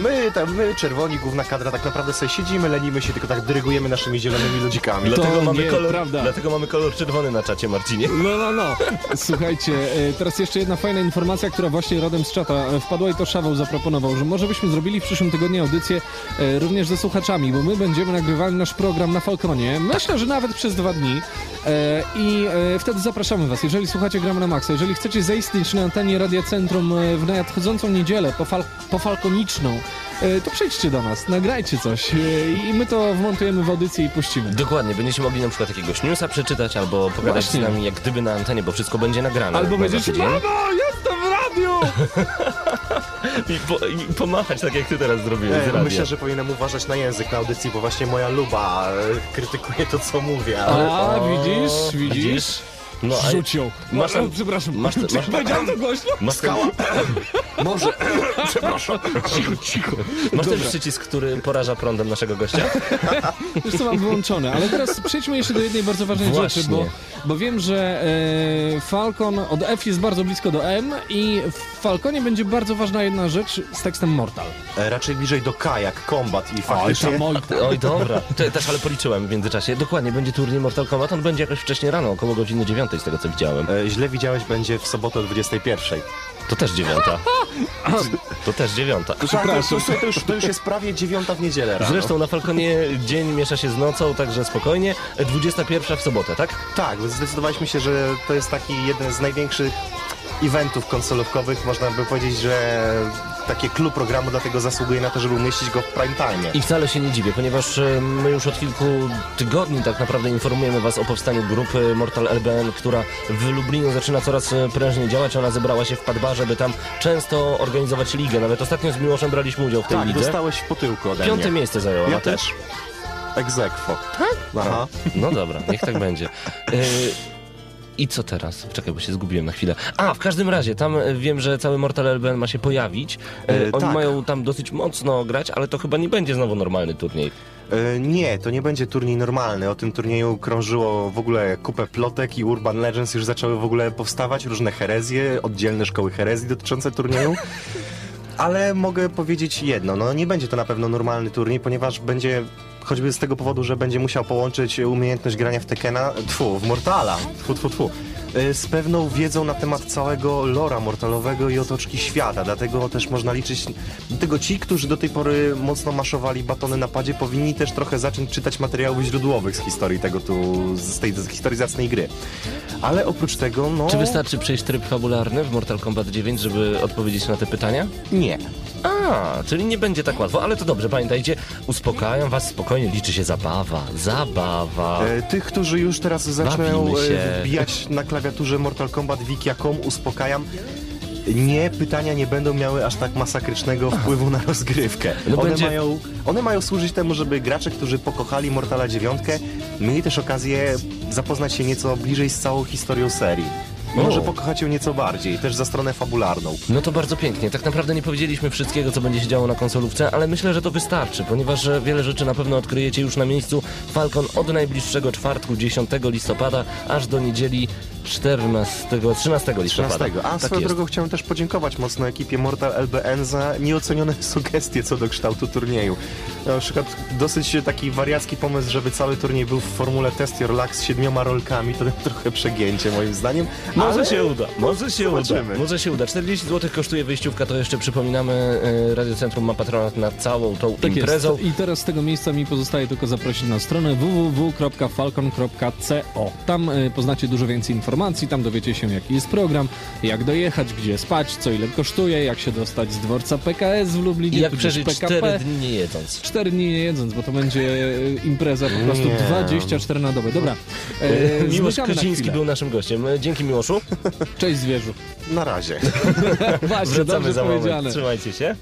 Speaker 6: my, tam, my, czerwoni, główna kadra, tak naprawdę sobie siedzimy, lenimy się, tylko tak dyrygujemy naszymi zielonymi ludzikami.
Speaker 5: Dlatego mamy,
Speaker 4: nie,
Speaker 5: kolor,
Speaker 4: prawda.
Speaker 5: dlatego mamy kolor czerwony na czacie, Marcinie.
Speaker 4: No, no, no. Słuchajcie, e, teraz jeszcze jedna fajna informacja, która właśnie rodem z czata e, wpadła i to Szaweł zaproponował, że może byśmy zrobili w przyszłym tygodniu audycję e, również ze słuchaczami, bo my będziemy nagrywali nasz program na Falconie. Myślę, że nawet przez dwa dni. E, I e, wtedy zapraszamy Was, jeżeli słuchacie Gramy na Maxa, jeżeli chcecie zaistnieć na antenie Radia Centrum w nadchodzącą niedzielę pofal pofalkoniczną, e, to przyjdźcie do nas, nagrajcie coś i my to wmontujemy w audycję i puścimy.
Speaker 5: Dokładnie, będziecie mogli na przykład jakiegoś newsa przeczytać albo pogadać
Speaker 4: Właśnie.
Speaker 5: z nami jak gdyby na antenie, bo wszystko będzie nagrane.
Speaker 4: Albo
Speaker 5: na
Speaker 4: będziecie, mamo, jestem w radiu!
Speaker 5: I, po, I pomachać tak jak ty teraz zrobiłeś.
Speaker 6: Myślę, że powinienem uważać na język na audycji, bo właśnie moja luba e, krytykuje to, co mówię. Ale...
Speaker 4: A, widzisz, widzisz?
Speaker 5: No, a
Speaker 4: Rzuć ją.
Speaker 5: masz tam-
Speaker 4: O, przepraszam.
Speaker 5: masz-
Speaker 4: Czy
Speaker 5: masz-
Speaker 4: powiedziałem to głośno?
Speaker 5: masz ten,
Speaker 6: Może, przepraszam.
Speaker 4: Cicho, cicho.
Speaker 5: masz ten
Speaker 4: Dobra.
Speaker 5: przycisk, który poraża prądem naszego gościa?
Speaker 4: Już to mam wyłączone, ale teraz przejdźmy jeszcze do jednej bardzo ważnej
Speaker 5: Właśnie.
Speaker 4: rzeczy, bo, bo wiem, że e, Falcon od F jest bardzo blisko do M i w Falconie będzie bardzo ważna jedna rzecz z tekstem Mortal.
Speaker 6: E, Raczej bliżej do K, jak kombat i faktycznie...
Speaker 4: oj,
Speaker 5: Oj, dobra. To, też, ale policzyłem w międzyczasie. Dokładnie, będzie turniej Mortal Kombat. On będzie jakoś wcześniej rano, około godziny dziewiątej z tego co widziałem.
Speaker 6: E, Źle widziałeś, będzie w sobotę o 21.
Speaker 5: To też dziewiąta. To też dziewiąta.
Speaker 6: Tak, to, to, to, już, to już jest prawie dziewiąta w niedzielę rano.
Speaker 5: Zresztą na Falconie dzień miesza się z nocą, także spokojnie. 21 w sobotę, tak?
Speaker 6: Tak, zdecydowaliśmy się, że to jest taki jeden z największych eventów konsolówkowych. Można by powiedzieć, że takie klub programu dlatego zasługuje na to, żeby umieścić go w prime time.
Speaker 5: I wcale się nie dziwię, ponieważ e, my już od kilku tygodni tak naprawdę informujemy Was o powstaniu grupy Mortal LBN, która w Lublinie zaczyna coraz e, prężniej działać. Ona zebrała się w Padbarze, by tam często organizować ligę. Nawet ostatnio z Miłoszem braliśmy udział w tej
Speaker 6: Tak,
Speaker 5: lidze.
Speaker 6: dostałeś w potyłku ode
Speaker 5: Piąte
Speaker 6: mnie.
Speaker 5: miejsce zajęła.
Speaker 6: Ja też. Egzekwo. Tak? Aha.
Speaker 5: No dobra, niech tak będzie. E, I co teraz? Czekaj, bo się zgubiłem na chwilę. A, w każdym razie, tam e, wiem, że cały Mortal LBN ma się pojawić. E,
Speaker 6: E,
Speaker 5: Oni
Speaker 6: tak.
Speaker 5: mają tam dosyć mocno grać, ale to chyba nie będzie znowu normalny turniej.
Speaker 6: Nie, to nie będzie turniej normalny. O tym turnieju krążyło w ogóle kupę plotek i Urban Legends już zaczęły w ogóle powstawać, różne herezje, oddzielne szkoły herezji dotyczące turnieju. Ale mogę powiedzieć jedno, no nie będzie to na pewno normalny turniej, ponieważ będzie, choćby z tego powodu, że będzie musiał połączyć umiejętność grania w Tekena, tfu, w Mortala, tfu, tfu, tfu, z pewną wiedzą na temat całego lora mortalowego i otoczki świata. Dlatego też można liczyć, dlatego ci, którzy do tej pory mocno maszowali batony na padzie, powinni też trochę zacząć czytać materiałów źródłowych z historii tego tu, z tej z historii zacnej gry. Ale oprócz tego, no...
Speaker 5: Czy wystarczy przejść tryb fabularny w Mortal Kombat 9, żeby odpowiedzieć na te pytania?
Speaker 6: Nie.
Speaker 5: A, czyli nie będzie tak łatwo, ale to dobrze, pamiętajcie, uspokajam was spokojnie, liczy się zabawa, zabawa.
Speaker 6: E, Tych, którzy już teraz
Speaker 5: się.
Speaker 6: e, wbijać na klawiaturze Mortal Kombat Wiki.com, uspokajam. Nie, pytania nie będą miały aż tak masakrycznego wpływu na rozgrywkę.
Speaker 5: No
Speaker 6: one,
Speaker 5: będzie-
Speaker 6: mają, one mają służyć temu, żeby gracze, którzy pokochali Mortala 9, mieli też okazję zapoznać się nieco bliżej z całą historią serii. Może
Speaker 7: O.
Speaker 6: pokochacie ją nieco bardziej, też za stronę fabularną.
Speaker 7: No to bardzo pięknie. Tak naprawdę nie powiedzieliśmy wszystkiego, co będzie się działo na konsolówce, ale myślę, że to wystarczy, ponieważ e, wiele rzeczy na pewno odkryjecie już na miejscu. Falcon od najbliższego czwartku, 10 listopada, aż do niedzieli 14, 13 listopada.
Speaker 6: 13. A
Speaker 7: tak
Speaker 6: swoją
Speaker 7: jest.
Speaker 6: drogą chciałem też podziękować mocno ekipie Mortal LBN za nieocenione sugestie co do kształtu turnieju. Na przykład dosyć taki wariacki pomysł, żeby cały turniej był w formule Test Your Luck z siedmioma rolkami, to trochę przegięcie moim zdaniem.
Speaker 7: Może
Speaker 6: ale
Speaker 7: się uda, może się
Speaker 6: Zobaczymy.
Speaker 7: uda. Może się uda. 40 zł kosztuje wyjściówka, to jeszcze przypominamy, e, Radiocentrum ma patronat nad całą tą
Speaker 4: Tak
Speaker 7: imprezą.
Speaker 4: jest. I teraz z tego miejsca mi pozostaje tylko zaprosić na stronę www.falcon.co. Tam y, poznacie dużo więcej informacji, tam dowiecie się jaki jest program, jak dojechać, gdzie spać, co ile kosztuje, jak się dostać z dworca PKS w Lublinie,
Speaker 7: I jak przeżyć
Speaker 4: PKP.
Speaker 7: 4 dni nie jedząc.
Speaker 4: Cztery dni nie jedząc, bo to będzie y, impreza po prostu
Speaker 6: Nie.
Speaker 4: 24 na dobę. Dobra, e,
Speaker 7: Miłosz
Speaker 4: zmykamy na
Speaker 7: był naszym gościem. E, Dzięki Miłoszu.
Speaker 4: Cześć zwierzu.
Speaker 6: Na razie.
Speaker 4: Właśnie,
Speaker 7: Wracamy
Speaker 4: dobrze
Speaker 7: za moment.
Speaker 4: powiedziane.
Speaker 7: Trzymajcie się.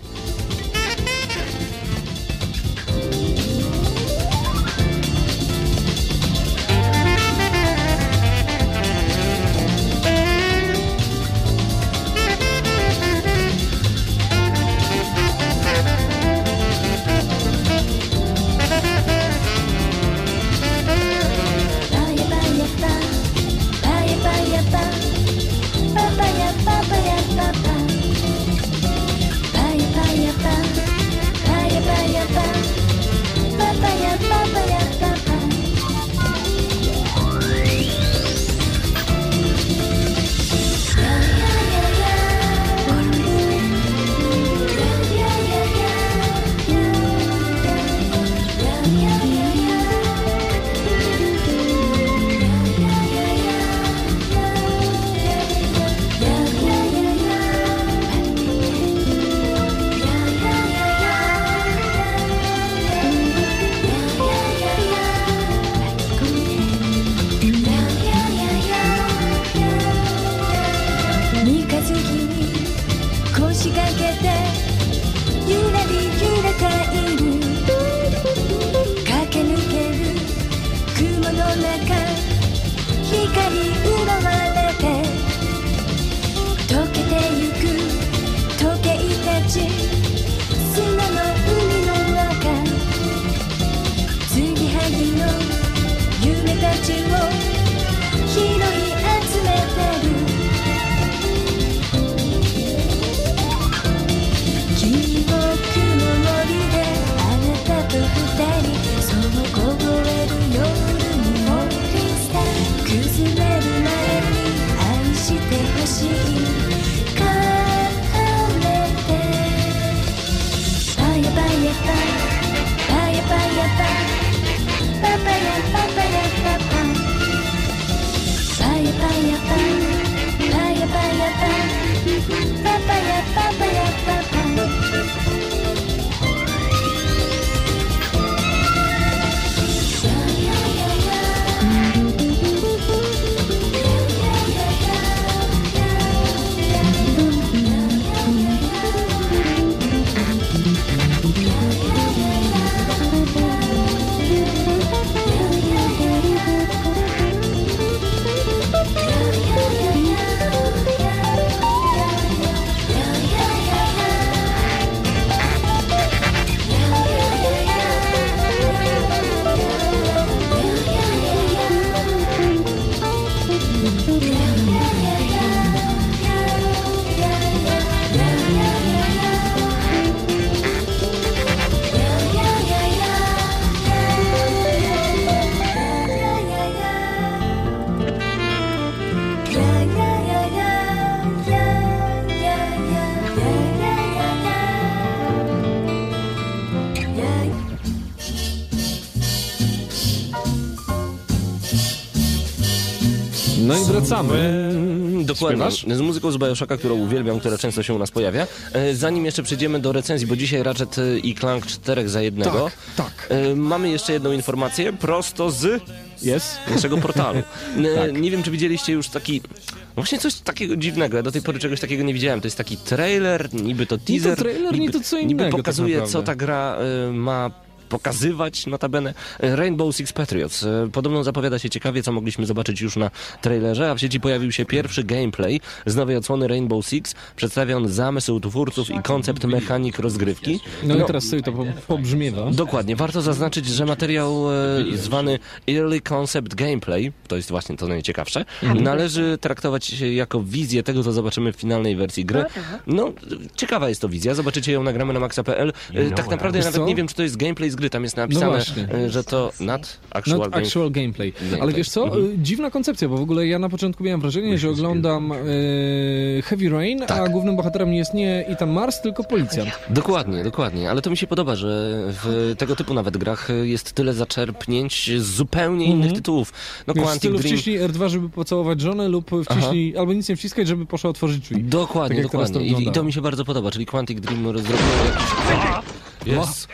Speaker 4: Wracamy.
Speaker 7: Dokładnie.
Speaker 4: Śpiewasz?
Speaker 7: Z muzyką z Bioshocka, którą uwielbiam, która często się u nas pojawia. E, Zanim jeszcze przejdziemy do recenzji, bo dzisiaj Ratchet e, i Clank 4 za jednego.
Speaker 4: Tak, tak.
Speaker 7: e, Mamy jeszcze jedną informację prosto z
Speaker 4: Jest?
Speaker 7: naszego portalu.
Speaker 4: Tak.
Speaker 7: Nie wiem, czy widzieliście już taki... Właśnie coś takiego dziwnego. Ja do tej pory czegoś takiego nie widziałem. To jest taki trailer, niby to teaser.
Speaker 4: trailer, nie
Speaker 7: niby,
Speaker 4: to co
Speaker 7: Niby
Speaker 4: innego tak
Speaker 7: pokazuje,
Speaker 4: naprawdę.
Speaker 7: co ta gra e, ma
Speaker 5: pokazywać notabene. E, Rainbow Six Patriots. E, Podobno zapowiada się ciekawie, co mogliśmy zobaczyć już na trailerze, a w sieci pojawił się pierwszy gameplay z nowej odsłony Rainbow Six. Przedstawia on zamysł twórców i koncept mechanik rozgrywki.
Speaker 4: No, i teraz sobie to po- pobrzmiewa.
Speaker 5: Dokładnie. Warto zaznaczyć, że materiał e, zwany Early Concept Gameplay, to jest właśnie to najciekawsze,
Speaker 4: Mhm.
Speaker 5: należy traktować się jako wizję tego, co zobaczymy w finalnej wersji gry. No, ciekawa jest to wizja. Zobaczycie ją nagramy na maxa.pl. E, Tak naprawdę ja nawet nie wiem, czy to jest gameplay z gry. Tam jest
Speaker 4: No
Speaker 5: napisane, e, że to not actual,
Speaker 4: Not
Speaker 5: game-
Speaker 4: actual gameplay.
Speaker 5: gameplay.
Speaker 4: Ale wiesz co,
Speaker 5: Mhm.
Speaker 4: y, dziwna koncepcja, bo w ogóle ja na początku miałem wrażenie, że oglądam y, Heavy Rain, a
Speaker 5: Tak.
Speaker 4: głównym bohaterem jest nie Ethan Mars, tylko policjant.
Speaker 5: Dokładnie, dokładnie. Ale to mi się podoba, że w tego typu nawet grach jest tyle zaczerpnięć z zupełnie innych tytułów. No
Speaker 4: Wiesz, w
Speaker 5: Quantic
Speaker 4: stylu
Speaker 5: Dream...
Speaker 4: wciśnij R2, żeby pocałować żonę lub wciśnij, albo nic nie wciskać, żeby poszła otworzyć drzwi.
Speaker 5: Dokładnie,
Speaker 4: Tak teraz to
Speaker 5: dokładnie. I, I to mi się bardzo podoba, czyli Quantic Dream zrobił jakiś... Jest.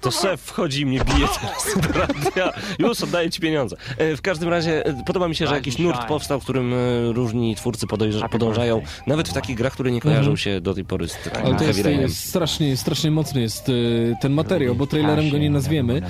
Speaker 5: To szef wchodzi i mnie bije teraz do radia. Już oddaję ci pieniądze. E, W każdym razie e, podoba mi się, że jakiś nurt powstał, w którym e, różni twórcy podążają, nawet w takich grach, które nie kojarzą się do tej pory z takim
Speaker 4: Mhm. Ale to jest, jest strasznie, strasznie mocny jest ten materiał, bo trailerem go nie nazwiemy.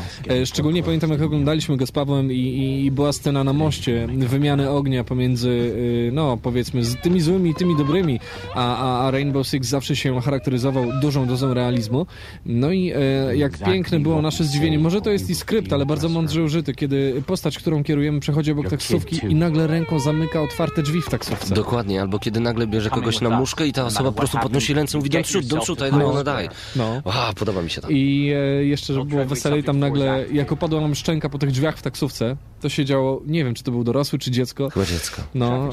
Speaker 4: Szczególnie pamiętam, jak oglądaliśmy go z Pawłem i, i, i była scena na moście, wymiany ognia pomiędzy, no powiedzmy, z tymi złymi i tymi dobrymi, a, a, Rainbow Six zawsze się charakteryzował dużą dozą realizmu. No i jak piękne było nasze zdziwienie, może to jest i skrypt, ale bardzo mądrze użyty, kiedy postać, którą kierujemy, przechodzi obok taksówki i nagle ręką zamyka otwarte drzwi w taksówce.
Speaker 5: Dokładnie, albo kiedy nagle bierze kogoś na muszkę i ta osoba po prostu podnosi ręce i mówi do przód, do przód, I don't wanna die.
Speaker 4: No.
Speaker 5: A, podoba mi się to.
Speaker 4: I e, jeszcze, żeby było weselej, tam nagle, jak opadła nam szczęka po tych drzwiach w taksówce, to się działo, nie wiem, czy to był dorosły, czy dziecko.
Speaker 5: Chyba dziecko.
Speaker 4: No,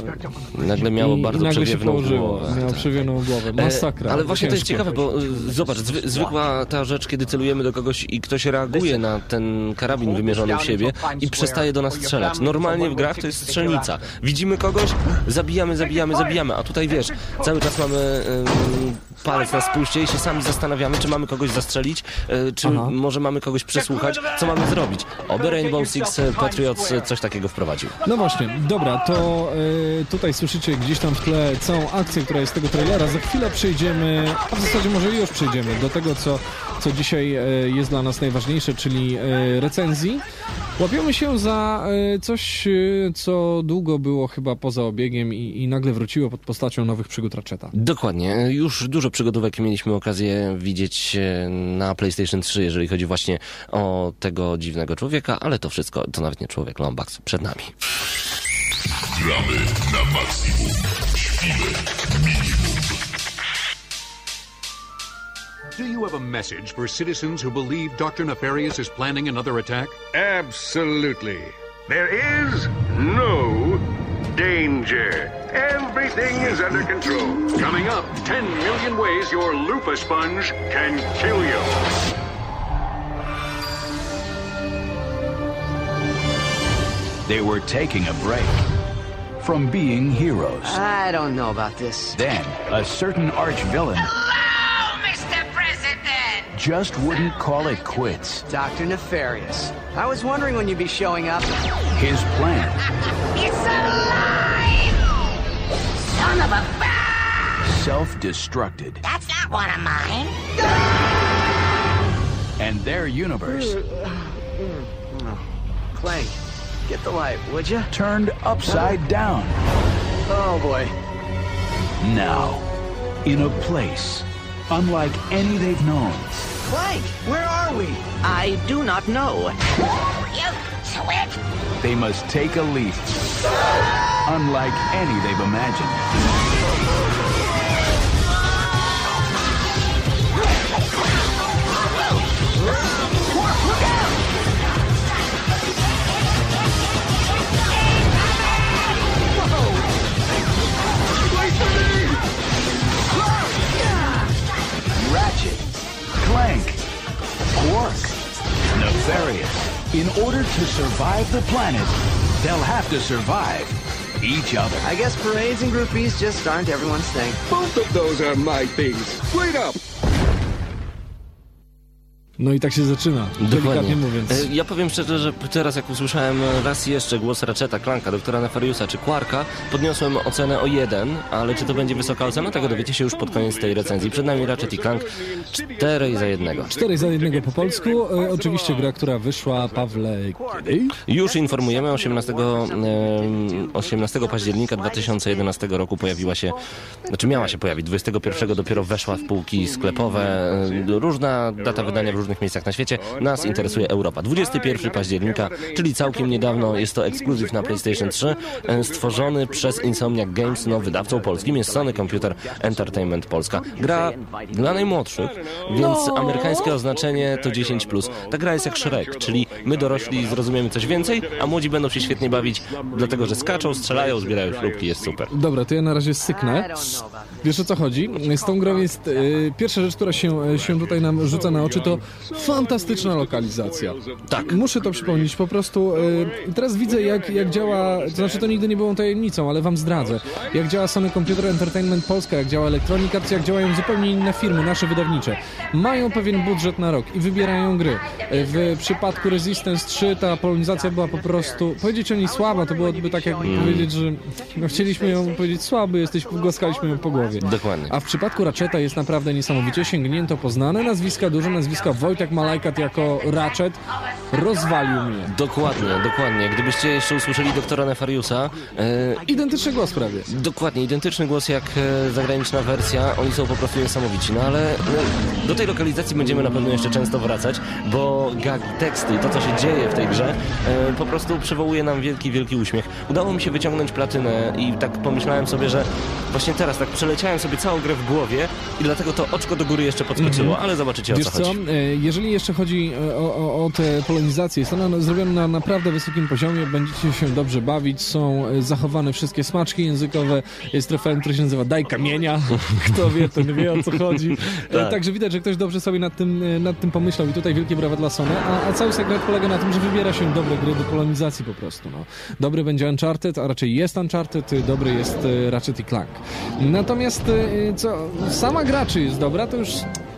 Speaker 5: Nagle miało
Speaker 4: i
Speaker 5: bardzo
Speaker 4: nagle się
Speaker 5: przewiewną
Speaker 4: położyło.
Speaker 5: głowę.
Speaker 4: Miało
Speaker 5: Tak.
Speaker 4: przewiewną głowę. Masakra.
Speaker 5: E, ale właśnie to jest
Speaker 4: Ciężko.
Speaker 5: ciekawe, bo y, zobacz, zwy, zwykła ta rzecz, kiedy celujemy do kogoś i ktoś reaguje na ten karabin wymierzony w siebie i przestaje do nas strzelać. Normalnie w grach to jest strzelnica. Widzimy kogoś, zabijamy, zabijamy, zabijamy, a tutaj wiesz, cały czas mamy palec na spuście i się sami zastanawiamy, czy mamy kogoś zastrzelić, y, czy
Speaker 4: Aha.
Speaker 5: może mamy kogoś przesłuchać, co mamy zrobić. Oby Rainbow Six y, Y, coś takiego wprowadził.
Speaker 4: No właśnie, dobra, to e, tutaj słyszycie gdzieś tam w tle całą akcję, która jest z tego trailera. Za chwilę przejdziemy, a w zasadzie może już przejdziemy do tego, co, co dzisiaj e, jest dla nas najważniejsze, czyli e, recenzji. Łapiemy się za e, coś, co długo było chyba poza obiegiem i, i nagle wróciło pod postacią nowych przygód Ratcheta.
Speaker 5: Dokładnie. Już dużo przygodówek mieliśmy okazję widzieć na PlayStation 3, jeżeli chodzi właśnie o tego dziwnego człowieka, ale to wszystko, to nawet nie człowiek, Lombax przed nami.
Speaker 8: Gramy na maksimum. Śpimy minimum.
Speaker 9: Do you have a message for citizens who believe Dr. Nefarious is planning another attack?
Speaker 10: Absolutely. There is no danger. Everything is under control.
Speaker 9: Coming up, 10 million ways your loofah sponge can kill you.
Speaker 11: They were taking a break from being heroes.
Speaker 12: I don't know about this.
Speaker 11: Then, a certain arch villain
Speaker 12: Hello, Mr. President!
Speaker 11: Just wouldn't call it quits.
Speaker 12: Dr. Nefarious. I was wondering when you'd be showing up.
Speaker 11: His plan
Speaker 12: It's alive! Son of a...
Speaker 11: self destructed,
Speaker 12: That's not one of mine.
Speaker 11: and their universe mm, mm, mm,
Speaker 12: Clank, get the light, would you?
Speaker 11: turned upside down.
Speaker 12: Oh, boy.
Speaker 11: Now, in a place unlike any they've known,
Speaker 12: Clank, where are we? I do not know. You twit!
Speaker 11: they must take a leap unlike any they've imagined. Quark, Nefarious. In order to survive the planet, they'll have to survive each other.
Speaker 12: I guess parades and groupies just aren't everyone's thing.
Speaker 10: Both of those are my things. Wait up.
Speaker 4: No i tak się zaczyna,
Speaker 5: Dokładnie.
Speaker 4: mówiąc.
Speaker 5: E, Ja powiem szczerze, że teraz jak usłyszałem raz jeszcze głos Ratcheta, Clanka, doktora Nefariusa czy Quarka, podniosłem ocenę o jeden, ale czy to będzie wysoka ocena, tego dowiecie się już pod koniec tej recenzji. Przed nami Ratchet i Clank 4 za jednego.
Speaker 4: 4 za jednego po polsku. E, oczywiście gra, która wyszła, Pawle, kiedy?
Speaker 5: Już informujemy, 18, em, 18 października 2011 roku pojawiła się, znaczy miała się pojawić, 21 dopiero weszła w półki sklepowe, e, różna data wydania w różnych miejscach na świecie. Nas interesuje Europa. 21 października, czyli całkiem niedawno, jest to ekskluzyw na PlayStation 3, e, stworzony przez Insomniac Games, no wydawcą polskim jest Sony Computer Entertainment Polska. Gra dla najmłodszych, więc amerykańskie oznaczenie to 10+. Ta gra jest jak Shrek, czyli my dorośli zrozumiemy coś więcej, a młodzi będą się świetnie bawić, dlatego że skaczą, strzelają, zbierają śrubki, jest super.
Speaker 4: Dobra, to ja na razie syknę. Wiesz o co chodzi? Z tą grą jest... E, pierwsza rzecz, która się, e, się tutaj nam rzuca na oczy, to fantastyczna lokalizacja.
Speaker 5: Tak.
Speaker 4: Muszę to przypomnieć. Po prostu e, teraz widzę, jak, jak działa... To znaczy, to nigdy nie było tajemnicą, ale wam zdradzę. Jak działa Sony Computer Entertainment Polska, jak działa Electronic Arts, jak działają zupełnie inne firmy, nasze wydawnicze. Mają pewien budżet na rok i wybierają gry. E, W przypadku Resistance 3 ta polonizacja była po prostu... Powiedzieć o niej słaba, to byłoby tak jakby
Speaker 5: Mm.
Speaker 4: powiedzieć, że no, chcieliśmy ją powiedzieć słaby, jesteś, głaskaliśmy ją po głowie.
Speaker 5: Dokładnie.
Speaker 4: A w przypadku Ratcheta jest naprawdę niesamowicie sięgnięto poznane nazwiska, duże nazwiska. Wojtek Malajkat jako Ratchet rozwalił mnie.
Speaker 5: Dokładnie, dokładnie. Gdybyście jeszcze usłyszeli doktora Nefariusa, e,
Speaker 4: Identyczny głos prawie.
Speaker 5: Dokładnie, identyczny głos jak e, zagraniczna wersja. Oni są po prostu niesamowici. No ale no, do tej lokalizacji będziemy na pewno jeszcze często wracać, bo gag, teksty i to, co się dzieje w tej grze, e, po prostu przywołuje nam wielki, wielki uśmiech. Udało mi się wyciągnąć platynę i tak pomyślałem sobie, że właśnie teraz tak przeleciałem sobie całą grę w głowie i dlatego to oczko do góry jeszcze podskoczyło,
Speaker 4: Mhm.
Speaker 5: ale zobaczycie o
Speaker 4: Wiesz
Speaker 5: co
Speaker 4: co,
Speaker 5: chodzi.
Speaker 4: e, jeżeli jeszcze chodzi e, o, o, o tę polonizację, jest ona zrobiona na naprawdę wysokim poziomie, będziecie się dobrze bawić, są e, zachowane wszystkie smaczki językowe, jest trofeum, który się nazywa Daj kamienia, kto wie, ten wie o co chodzi. E,
Speaker 5: Tak.
Speaker 4: Także widać, że ktoś dobrze sobie nad tym, nad tym pomyślał i tutaj wielkie brawa dla Sony, a, a cały sekret polega na tym, że wybiera się dobre gry do polonizacji po prostu. No. Dobry będzie Uncharted, a raczej jest Uncharted, y, dobry jest e, Ratchet i Clank. Natomiast e, co, sama gra czy jest dobra, to już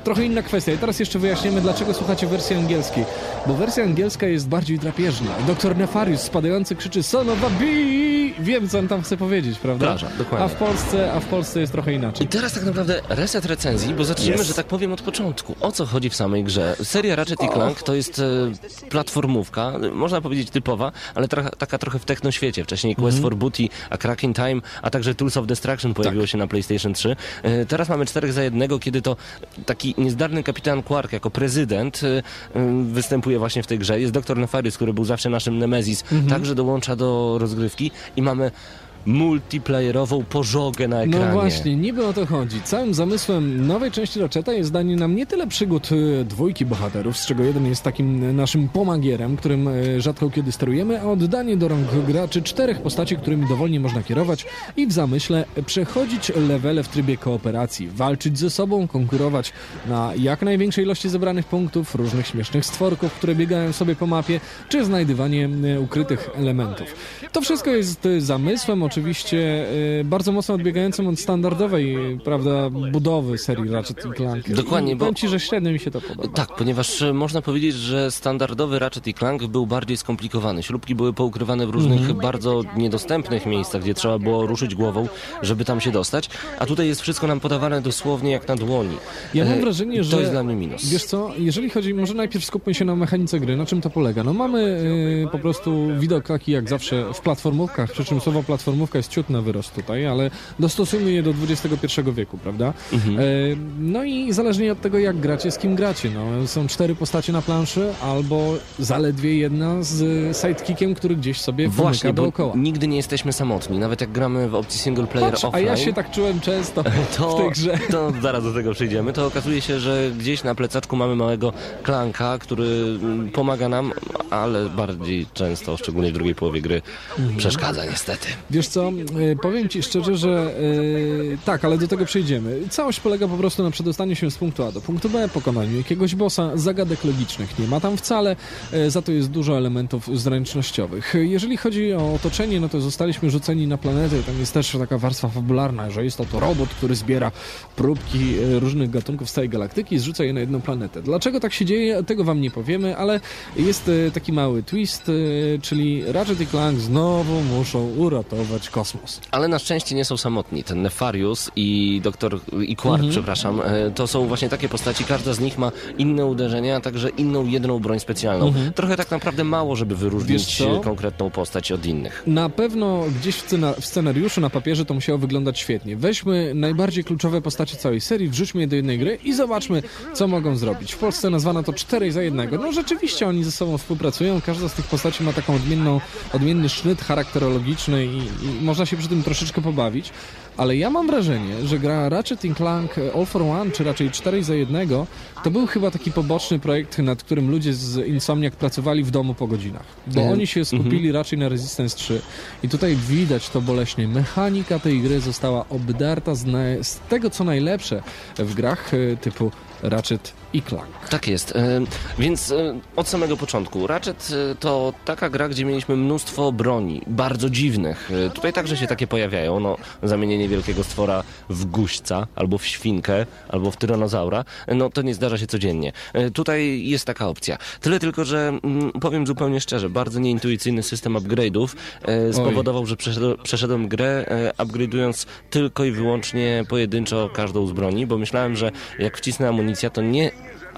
Speaker 4: trochę inna kwestia. I teraz jeszcze wyjaśnimy, dlaczego słuchacie wersji angielskiej. Bo wersja angielska jest bardziej drapieżna. Doktor Nefarius spadający krzyczy Son of a bee! Wiem, co on tam chce powiedzieć, prawda?
Speaker 5: Plaża, dokładnie.
Speaker 4: A w Polsce, a w Polsce jest trochę inaczej.
Speaker 5: I teraz tak naprawdę reset recenzji, bo zaczniemy,
Speaker 4: Yes.
Speaker 5: że tak powiem, od początku. O co chodzi w samej grze? Seria Ratchet i Clank to jest e, platformówka, można powiedzieć typowa, ale tra- taka trochę w technoświecie. Wcześniej Quest
Speaker 4: Mhm.
Speaker 5: for Booty, a Crack in Time, a także Tools of Destruction pojawiło
Speaker 4: Tak.
Speaker 5: się na PlayStation 3. E, teraz mamy czterech za jednego, kiedy to taki niezdarny kapitan Quark jako prezydent e, e, występuje właśnie w tej grze. Jest doktor Nefarius, który był zawsze naszym Nemesis,
Speaker 4: Mhm.
Speaker 5: także dołącza do rozgrywki i mamy multiplayerową pożogę na ekranie.
Speaker 4: No właśnie, niby o to chodzi. Całym zamysłem nowej części Ratcheta jest danie nam nie tyle przygód y, dwójki bohaterów, z czego jeden jest takim naszym pomagierem, którym y, rzadko kiedy sterujemy, a oddanie do rąk graczy czterech postaci, którymi dowolnie można kierować i w zamyśle przechodzić levele w trybie kooperacji, walczyć ze sobą, konkurować na jak największej ilości zebranych punktów, różnych śmiesznych stworków, które biegają sobie po mapie, czy znajdywanie y, ukrytych elementów. To wszystko jest zamysłem, oczywiście y, bardzo mocno odbiegającym od standardowej, prawda, budowy serii Ratchet Clank.
Speaker 5: Dokładnie,
Speaker 4: I
Speaker 5: bo-
Speaker 4: powiem ci, że średnio mi się to podoba.
Speaker 5: Tak, ponieważ e, można powiedzieć, że standardowy Ratchet i Clank był bardziej skomplikowany. Śrubki były poukrywane w różnych
Speaker 4: Mhm.
Speaker 5: bardzo niedostępnych miejscach, gdzie trzeba było ruszyć głową, żeby tam się dostać, a tutaj jest wszystko nam podawane dosłownie jak na dłoni.
Speaker 4: Ja mam
Speaker 5: E,
Speaker 4: wrażenie,
Speaker 5: i
Speaker 4: że...
Speaker 5: To jest dla mnie minus.
Speaker 4: Wiesz co, jeżeli chodzi, może najpierw skupmy się na mechanice gry. Na czym to polega? No mamy po prostu widok taki jak zawsze w platformówkach, przy czym słowo platformówka jest ciut na wyrost tutaj, ale dostosujmy je do XXI wieku, prawda?
Speaker 5: Mhm.
Speaker 4: E, no i zależnie od tego jak gracie, z kim gracie. No, są cztery postacie na planszy, albo zaledwie jedna z sidekickiem, który gdzieś sobie
Speaker 5: Właśnie,
Speaker 4: dookoła.
Speaker 5: nigdy nie jesteśmy samotni. Nawet jak gramy w opcji single player
Speaker 4: Patrz, a
Speaker 5: offline...
Speaker 4: ja się tak czułem często
Speaker 5: to,
Speaker 4: w tej grze.
Speaker 5: to zaraz do tego przejdziemy, to okazuje się, że gdzieś na plecaczku mamy małego klanka, który mm, pomaga nam, ale bardziej często, szczególnie w drugiej połowie gry,
Speaker 4: Mhm.
Speaker 5: przeszkadza niestety.
Speaker 4: Wiesz co, e, powiem ci szczerze, że e, tak, ale do tego przejdziemy. Całość polega po prostu na przedostaniu się z punktu A do punktu B, pokonaniu jakiegoś bossa, zagadek logicznych nie ma tam wcale, e, za to jest dużo elementów zręcznościowych. Jeżeli chodzi o otoczenie, no to zostaliśmy rzuceni na planetę, tam jest też taka warstwa fabularna, że jest to, to robot, który zbiera próbki różnych gatunków z całej galaktyki i zrzuca je na jedną planetę. Dlaczego tak się dzieje, tego wam nie powiemy, ale jest taki mały twist, czyli Ratchet i Clank znowu muszą uratować kosmos.
Speaker 5: Ale na szczęście nie są samotni. Ten Nefarius i doktor i Quark,
Speaker 4: Mhm.
Speaker 5: przepraszam, e, to są właśnie takie postaci, każda z nich ma inne uderzenia, a także inną jedną broń specjalną.
Speaker 4: Mhm.
Speaker 5: Trochę tak naprawdę mało, żeby wyróżnić konkretną postać od innych.
Speaker 4: Na pewno gdzieś w, scena- w scenariuszu, na papierze to musiało wyglądać świetnie. Weźmy najbardziej kluczowe postacie całej serii, wrzućmy je do jednej gry i zobaczmy, co mogą zrobić. W Polsce nazwano to 4 za jednego. No rzeczywiście oni ze sobą współpracują, każda z tych postaci ma taką odmienną, odmienny sznyt charakterologiczny i, i można się przy tym troszeczkę pobawić. Ale ja mam wrażenie, że gra Ratchet Clank All for One, czy raczej 4 za jednego, to był chyba taki poboczny projekt, nad którym ludzie z Insomniac pracowali w domu po godzinach. Bo
Speaker 5: Mhm.
Speaker 4: oni się skupili raczej na Resistance 3 i tutaj widać to boleśnie. Mechanika tej gry została obdarta z, z tego, co najlepsze w grach e, typu Ratchet i Clank.
Speaker 5: Tak jest. E, Więc e, od samego początku. Ratchet e, to taka gra, gdzie mieliśmy mnóstwo broni, bardzo dziwnych. Tutaj także się takie pojawiają. No, zamienienie wielkiego stwora w guźca, albo w świnkę, albo w tyranozaura. No to nie zdarza się codziennie. Tutaj jest taka opcja. Tyle tylko, że mm, powiem zupełnie szczerze, bardzo nieintuicyjny system upgrade'ów spowodował, że przeszedł, przeszedłem grę upgrade'ując tylko i wyłącznie pojedynczo każdą z broni, bo myślałem, że jak wcisnę amunicję, to nie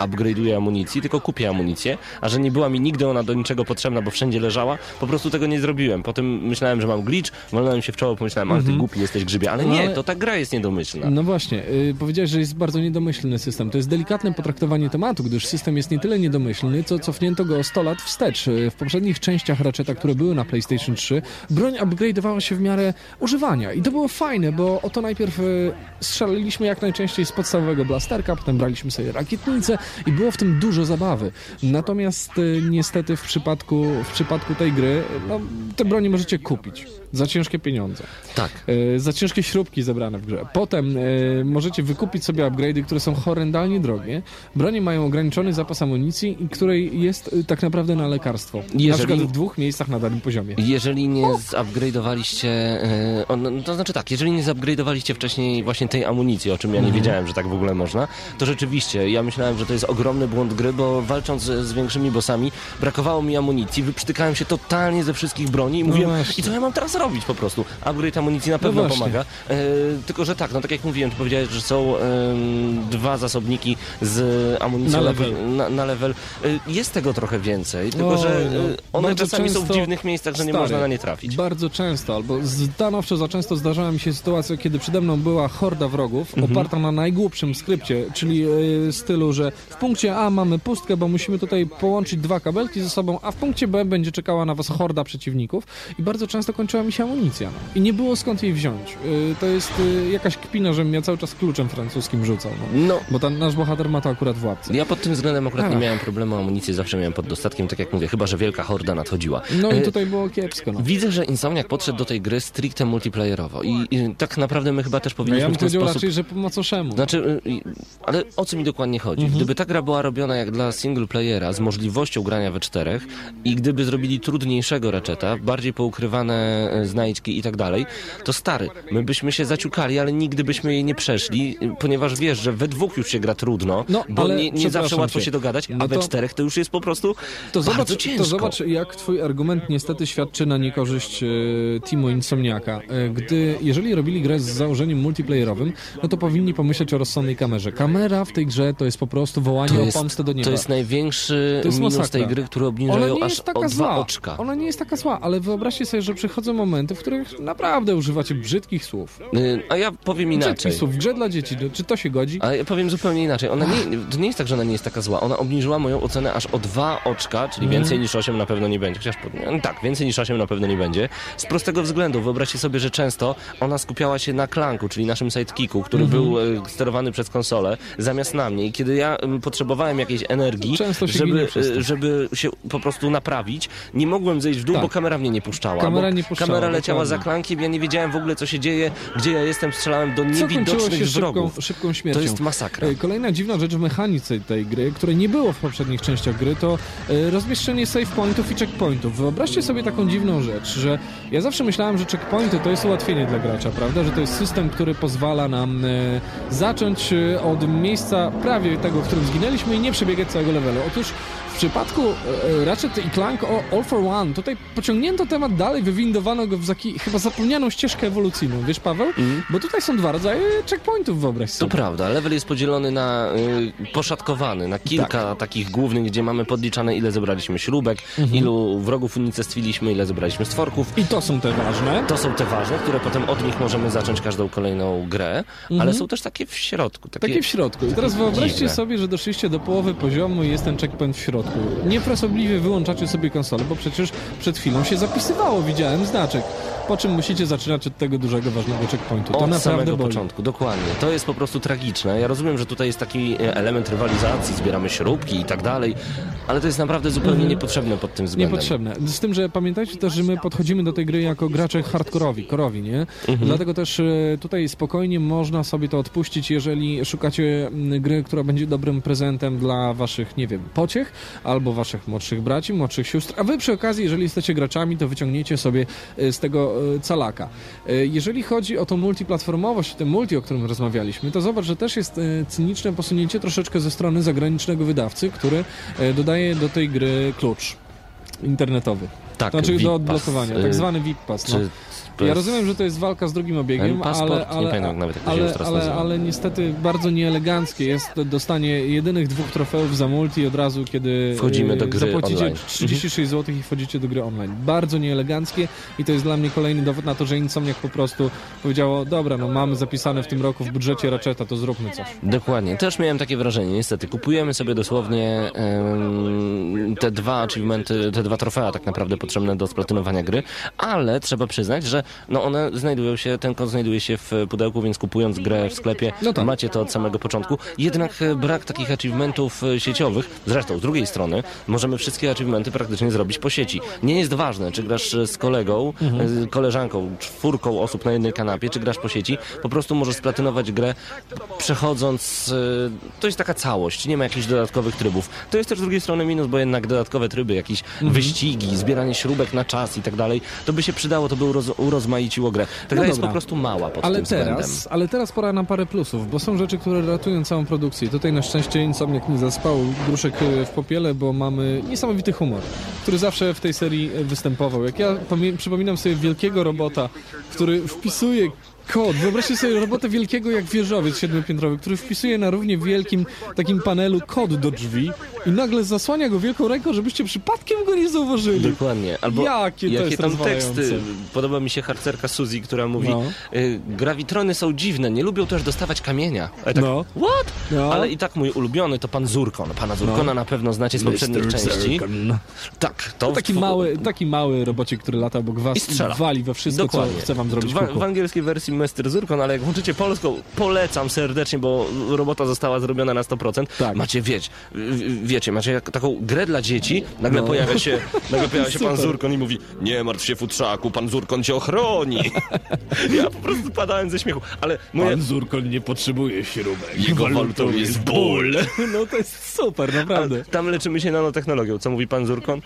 Speaker 5: upgrade'uję amunicji, tylko kupię amunicję, a że nie była mi nigdy ona do niczego potrzebna, bo wszędzie leżała, po prostu tego nie zrobiłem. Potem myślałem, że mam glitch, walnąłem się w czoło, pomyślałem, ale ty
Speaker 4: Mhm.
Speaker 5: głupi jesteś grzybie, ale
Speaker 4: No
Speaker 5: nie, to ta gra jest niedomyślna.
Speaker 4: No właśnie, yy, powiedziałeś, że jest bardzo niedomyślny system. To jest delikatne potraktowanie tematu, gdyż system jest nie tyle niedomyślny, co cofnięto go o 100 lat wstecz. Yy, W poprzednich częściach Ratcheta, które były na PlayStation 3, broń upgrade'owała się w miarę używania. I to było fajne, bo oto najpierw yy, strzelaliśmy jak najczęściej z podstawowego blasterka, potem braliśmy sobie rakietnicę i było w tym dużo zabawy. Natomiast yy, niestety w przypadku, w przypadku tej gry, no, te broni możecie kupić za ciężkie pieniądze.
Speaker 5: Tak.
Speaker 4: E, za ciężkie śrubki zebrane w grze. Potem e, możecie wykupić sobie upgrade'y, które są horrendalnie drogie. Bronie mają ograniczony zapas amunicji, i której jest e, tak naprawdę na lekarstwo. Na
Speaker 5: Jeżeli-
Speaker 4: przykład w dwóch miejscach na danym poziomie.
Speaker 5: Jeżeli nie zupgrade'owaliście, on- to znaczy tak, jeżeli nie zupgrade'owaliście wcześniej właśnie tej amunicji, o czym ja nie
Speaker 4: Mhm.
Speaker 5: wiedziałem, że tak w ogóle można, to rzeczywiście, ja myślałem, że to jest ogromny błąd gry, bo walcząc z, z większymi bossami, brakowało mi amunicji, wyprztykałem się totalnie ze wszystkich broni i
Speaker 4: No
Speaker 5: mówiłem,
Speaker 4: właśnie.
Speaker 5: i co ja mam teraz robić po prostu? Upgrade amunicji na pewno
Speaker 4: właśnie.
Speaker 5: pomaga, e, tylko że tak, no tak jak mówiłem, ty powiedziałeś, że są em, dwa zasobniki z amunicją
Speaker 4: Na
Speaker 5: level. Na, na level. E, Jest tego trochę więcej, tylko
Speaker 4: Oj,
Speaker 5: że
Speaker 4: no.
Speaker 5: e, one czasami są w dziwnych miejscach, że nie
Speaker 4: Stary,
Speaker 5: można na nie trafić.
Speaker 4: Bardzo często, albo stanowczo za często zdarzała mi się sytuacja, kiedy przede mną była horda wrogów,
Speaker 5: Mhm.
Speaker 4: oparta na najgłupszym skrypcie, czyli e, stylu, że w punkcie A mamy pustkę, bo musimy tutaj połączyć dwa kabelki ze sobą, a w punkcie B będzie czekała na was horda przeciwników i bardzo często kończyła mi się amunicja. I nie było skąd jej wziąć. E, to jest e, jakaś kpina, żebym ja cały czas kluczem francuskim rzucał. No.
Speaker 5: No.
Speaker 4: Bo ten nasz bohater ma to akurat w łapce.
Speaker 5: Ja pod tym względem akurat nie
Speaker 4: Ach.
Speaker 5: miałem problemu, amunicję zawsze miałem pod dostatkiem, tak jak mówię, chyba, że wielka horda nadchodziła.
Speaker 4: No i
Speaker 5: E,
Speaker 4: tutaj było kiepsko. No.
Speaker 5: Widzę, że Insomniac podszedł do tej gry stricte multiplayerowo i, i tak naprawdę my chyba też
Speaker 4: No
Speaker 5: powinniśmy
Speaker 4: ja bym
Speaker 5: w ten
Speaker 4: powiedział
Speaker 5: sposób...
Speaker 4: raczej, że po macoszemu.
Speaker 5: Znaczy, y, y, ale o co mi dokładnie chodzi?
Speaker 4: Mhm.
Speaker 5: Gdyby ta gra była robiona jak dla single playera z możliwością grania we czterech i gdyby zrobili trudniejszego Ratcheta, bardziej poukrywane znajdźki i tak dalej, to stary, my byśmy się zaciukali, ale nigdy byśmy jej nie przeszli, y, ponieważ wiesz, że we dwóch już się gra trudno,
Speaker 4: No,
Speaker 5: bo nie, nie zawsze łatwo
Speaker 4: cię.
Speaker 5: się dogadać, a
Speaker 4: No
Speaker 5: we
Speaker 4: to-
Speaker 5: czterech to już jest po prostu
Speaker 4: To
Speaker 5: bardzo
Speaker 4: zobacz,
Speaker 5: ciężko.
Speaker 4: to zobacz, jak twój argument niestety świadczy na niekorzyść e, teamu Insomniaka. E, gdy, jeżeli robili grę z założeniem multiplayerowym, no to powinni pomyśleć o rozsądnej kamerze. Kamera w tej grze to jest po prostu wołanie
Speaker 5: To
Speaker 4: o
Speaker 5: jest,
Speaker 4: pomstę do nieba.
Speaker 5: to jest największy
Speaker 4: To jest
Speaker 5: minus
Speaker 4: masakra.
Speaker 5: tej gry, który obniżają aż
Speaker 4: jest
Speaker 5: o dwa
Speaker 4: zła.
Speaker 5: oczka.
Speaker 4: Ona nie jest taka zła, ale wyobraźcie sobie, że przychodzą momenty, w których naprawdę używacie brzydkich słów.
Speaker 5: Y, A ja powiem inaczej.
Speaker 4: Brzydkich słów w grze dla dzieci. Czy to się godzi?
Speaker 5: A ja powiem zupełnie inaczej. Ona nie, to nie jest tak, że ona nie jest taka zła. Ona obniżyła moją ocenę aż o dwa oczka, czyli
Speaker 4: Mhm.
Speaker 5: więcej niż 8 na pewno nie będzie. Chociaż no tak, więcej niż 8 na pewno nie będzie. Z prostego względu. Wyobraźcie sobie, że często ona skupiała się na klanku, czyli naszym sidekicku, który
Speaker 4: Mhm.
Speaker 5: był e, sterowany przez konsolę, zamiast na mnie. I kiedy ja em, potrzebowałem jakiejś energii, żeby, e, żeby się po prostu naprawić, nie mogłem zejść w dół,
Speaker 4: Tak.
Speaker 5: bo kamera mnie nie puszczała.
Speaker 4: Kamera nie puszczała, leciała,
Speaker 5: leciała za klankiem, ja nie wiedziałem w ogóle co się dzieje, gdzie ja jestem, strzelałem do niewidocznych
Speaker 4: się szybką,
Speaker 5: wrogów.
Speaker 4: szybką śmiercią.
Speaker 5: To jest masakra.
Speaker 4: E, Kolejna dziwna rzecz w mechanice tej gry, której nie było w poprzednich częściach gry, to e, rozmieszczenie save pointów i checkpointów. Wyobraźcie sobie taką dziwną rzecz, że ja zawsze myślałem, że checkpointy to jest ułatwienie dla gracza, prawda? Że to jest system, który pozwala nam e, zacząć od miejsca prawie tego, w którym zginęliśmy i nie przebiegać całego levelu. Otóż przypadku e, Ratchet i Clank o All for One tutaj pociągnięto temat dalej, wywindowano go w taki chyba zapomnianą ścieżkę ewolucyjną. Wiesz, Paweł? Bo tutaj są dwa rodzaje checkpointów, wyobraź
Speaker 5: To
Speaker 4: sobie.
Speaker 5: prawda, level jest podzielony na y, poszatkowany, na kilka
Speaker 4: Tak.
Speaker 5: takich głównych, gdzie mamy podliczane ile zebraliśmy śrubek,
Speaker 4: Mhm.
Speaker 5: ilu wrogów unicestwiliśmy, ile zebraliśmy stworków.
Speaker 4: I to są te ważne.
Speaker 5: To są te ważne, które potem od nich możemy zacząć każdą kolejną grę, ale
Speaker 4: Mhm.
Speaker 5: są też takie w środku. Takie,
Speaker 4: Takie w środku. I teraz wyobraźcie
Speaker 5: dziwne.
Speaker 4: sobie, że doszliście do połowy poziomu i jest ten checkpoint w środku. Niefrasobliwie wyłączacie sobie konsolę, bo przecież przed chwilą się zapisywało, widziałem znaczek. Po czym musicie zaczynać od tego dużego, ważnego checkpointu. To
Speaker 5: Od
Speaker 4: naprawdę
Speaker 5: samego
Speaker 4: boli.
Speaker 5: początku, dokładnie. To jest po prostu tragiczne. Ja rozumiem, że tutaj jest taki e, element rywalizacji, zbieramy śrubki i tak dalej, ale to jest naprawdę zupełnie
Speaker 4: Mhm.
Speaker 5: niepotrzebne pod tym względem.
Speaker 4: Niepotrzebne. Z tym, że pamiętajcie też, że my podchodzimy do tej gry jako gracze hardkorowi, korowi, nie?
Speaker 5: Mhm.
Speaker 4: Dlatego też e, tutaj spokojnie można sobie to odpuścić, jeżeli szukacie mm, gry, która będzie dobrym prezentem dla waszych, nie wiem, pociech, albo waszych młodszych braci, młodszych sióstr, a wy przy okazji, jeżeli jesteście graczami, to wyciągniecie sobie e, z tego e, calaka. E, Jeżeli chodzi o tą multiplatformowość, ten multi, o którym rozmawialiśmy, to zobacz, że też jest cyniczne posunięcie troszeczkę ze strony zagranicznego wydawcy, który dodaje do tej gry klucz internetowy.
Speaker 5: Tak,
Speaker 4: Znaczy do odblokowania,
Speaker 5: y,
Speaker 4: tak zwany VIP Pass. No.
Speaker 5: Czy to
Speaker 4: Ja
Speaker 5: jest-
Speaker 4: rozumiem, że to jest walka z drugim obiegiem, ale,
Speaker 5: Nie pamiętam nawet, jak
Speaker 4: ale, niestety bardzo nieeleganckie jest dostanie jedynych dwóch trofeów za multi od razu, kiedy
Speaker 5: Wchodzimy
Speaker 4: y,
Speaker 5: do gry
Speaker 4: zapłacicie
Speaker 5: online.
Speaker 4: 36 zł i wchodzicie do gry online. Bardzo nieeleganckie i to jest dla mnie kolejny dowód na to, że Insomniac po prostu powiedziało, dobra, no mamy zapisane w tym roku w budżecie Ratcheta, to zróbmy coś.
Speaker 5: Dokładnie, też miałem takie wrażenie, niestety. Kupujemy sobie dosłownie em, te dwa achievementy, te dwa trofea tak naprawdę potrzebne do splatynowania gry, ale trzeba przyznać, że no one znajdują się, ten kod znajduje się w pudełku, więc kupując grę w sklepie
Speaker 4: No tak.
Speaker 5: macie to od samego początku. Jednak e, brak takich achievementów e, sieciowych, zresztą z drugiej strony możemy wszystkie achievementy praktycznie zrobić po sieci. Nie jest ważne, czy grasz e, z kolegą,
Speaker 4: Mhm.
Speaker 5: e, koleżanką, czwórką osób na jednej kanapie, czy grasz po sieci, po prostu możesz splatynować grę przechodząc, to jest taka całość, nie ma jakichś dodatkowych trybów. To jest też z drugiej strony minus, bo jednak dodatkowe tryby, jakieś
Speaker 4: Mhm.
Speaker 5: wyścigi, zbieranie śrubek na czas i tak dalej, to by się przydało, to by uroz, urozmaiciło grę. Ta
Speaker 4: No
Speaker 5: gra jest po prostu mała pod
Speaker 4: Ale
Speaker 5: tym względem.
Speaker 4: teraz, ale teraz pora na parę plusów, bo są rzeczy, które ratują całą produkcję. Tutaj na szczęście Insomniac nie zaspał gruszek e, w popiele, bo mamy niesamowity humor, który zawsze w tej serii e, występował. Jak ja przypominam sobie wielkiego robota, który wpisuje kod. Wyobraźcie sobie robotę wielkiego jak wieżowiec siedmiopiętrowy, który wpisuje na równie wielkim takim panelu kod do drzwi i nagle zasłania go wielką ręką, żebyście przypadkiem go nie zauważyli.
Speaker 5: Dokładnie. Albo
Speaker 4: Jakie to jest
Speaker 5: tam teksty. Podoba mi się harcerka Suzy, która mówi
Speaker 4: No.
Speaker 5: y, grawitrony są dziwne, nie lubią też dostawać kamienia. Tak,
Speaker 4: No.
Speaker 5: what?
Speaker 4: No.
Speaker 5: Ale i tak mój ulubiony to pan Zurkon. Pana Zurkona
Speaker 4: No.
Speaker 5: na pewno znacie z poprzednich
Speaker 4: Mr.
Speaker 5: części.
Speaker 4: Zurkon.
Speaker 5: Tak, to
Speaker 4: To taki
Speaker 5: w-
Speaker 4: mały, taki mały robocik, który lata obok was
Speaker 5: I strzela.
Speaker 4: wali we wszystko,
Speaker 5: Dokładnie.
Speaker 4: co chce wam zrobić
Speaker 5: W, w angielskiej wersji Mr. Zurkon, ale jak włączycie polską, polecam serdecznie, bo robota została zrobiona na 100%.
Speaker 4: Tak.
Speaker 5: Macie, wieć, w- wiecie, macie jak, taką grę dla dzieci, nagle
Speaker 4: No.
Speaker 5: pojawia się, nagle pojawia się pan. Zurkon i mówi nie martw się futrzaku, pan Zurkon cię ochroni. ja po prostu padałem ze śmiechu, ale moje...
Speaker 4: Zurkon nie potrzebuje śrubek.
Speaker 5: Jego walutą jest ból.
Speaker 4: No to jest super, naprawdę.
Speaker 5: Tam leczymy się nanotechnologią. Co mówi pan Zurkon?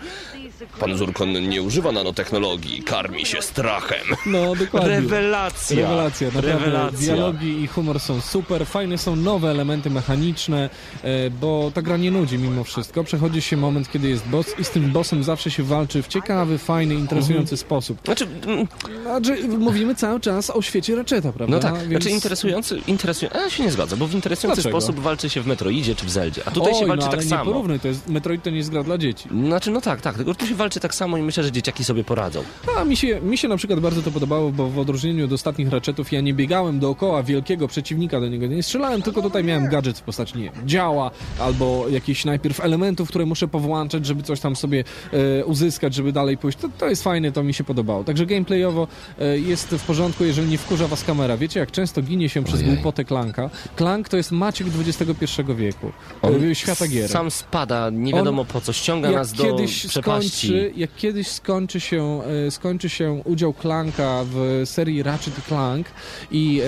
Speaker 5: Pan Zurkon nie używa nanotechnologii, karmi się strachem.
Speaker 4: No, dokładnie.
Speaker 5: Rewelacja.
Speaker 4: Rewelacja, naprawdę.
Speaker 5: Rewelacja.
Speaker 4: Dialogi i humor są super. Fajne są nowe elementy mechaniczne, e, bo ta gra nie nudzi mimo wszystko. Przechodzi się moment, kiedy jest boss i z tym bossem zawsze się walczy w ciekawy, fajny, interesujący sposób.
Speaker 5: Znaczy, mm,
Speaker 4: Znaczy, mówimy cały czas o świecie Ratcheta, prawda?
Speaker 5: no tak,
Speaker 4: Więc-
Speaker 5: znaczy interesujący, interesujący, ja się nie zgadzam, bo w interesujący
Speaker 4: Dlaczego?
Speaker 5: sposób walczy się w Metroidzie czy w Zeldzie, a tutaj
Speaker 4: Oj,
Speaker 5: się walczy
Speaker 4: no,
Speaker 5: tak
Speaker 4: nie
Speaker 5: samo.
Speaker 4: porównuj, to jest, Metroid to nie jest gra dla dzieci.
Speaker 5: Znaczy, no tak, tak, tylko tu się walczy tak samo i myślę, że dzieciaki sobie poradzą.
Speaker 4: A mi się, mi się na przykład bardzo to podobało, bo w odróżnieniu od ostatnich Ratchetów ratchetów, ja nie biegałem dookoła wielkiego przeciwnika do niego, nie strzelałem, tylko tutaj miałem gadżet w postaci, działa, albo jakichś najpierw elementów, które muszę powłączać, żeby coś tam sobie e, uzyskać, żeby dalej pójść. To, to jest fajne, to mi się podobało. Także gameplayowo e, jest w porządku, jeżeli nie wkurza was kamera. Wiecie, jak często ginie się przez
Speaker 5: Ojej.
Speaker 4: głupotę Klanka? Klank to jest Maciek XXI wieku,
Speaker 5: On
Speaker 4: e, świata gier.
Speaker 5: sam spada, nie
Speaker 4: On-
Speaker 5: wiadomo po co, ściąga nas do
Speaker 4: kiedyś
Speaker 5: przepaści.
Speaker 4: skończy, jak kiedyś skończy się, e, skończy się udział Clanka w serii Ratchet i I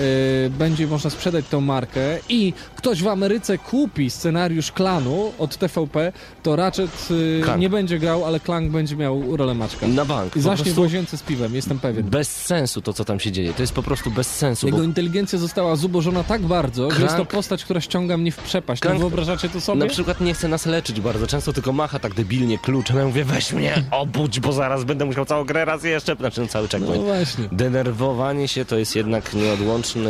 Speaker 4: e, będzie można sprzedać tą markę i ktoś w Ameryce kupi scenariusz klanu od TVP, to Ratchet
Speaker 5: Clank.
Speaker 4: nie będzie grał, ale Clank będzie miał rolę Maczka.
Speaker 5: Na bank.
Speaker 4: I
Speaker 5: Po
Speaker 4: zacznie w
Speaker 5: prostu
Speaker 4: łazience z piwem, jestem pewien.
Speaker 5: bez sensu to, co tam się dzieje. To jest po prostu bez sensu.
Speaker 4: Jego
Speaker 5: Bo
Speaker 4: inteligencja została zubożona tak bardzo, że jest to
Speaker 5: Clank-
Speaker 4: postać, która ściąga mnie w przepaść. No
Speaker 5: Clank-
Speaker 4: wyobrażacie to sobie?
Speaker 5: na przykład nie chce nas leczyć bardzo często, tylko macha tak debilnie kluczem. Ja mówię, weź mnie, obudź, bo zaraz będę musiał całą grę raz jeszcze. Znaczy, no, cały
Speaker 4: No
Speaker 5: checkpoint.
Speaker 4: właśnie.
Speaker 5: Denerwowanie się to jest jednak nieodłączny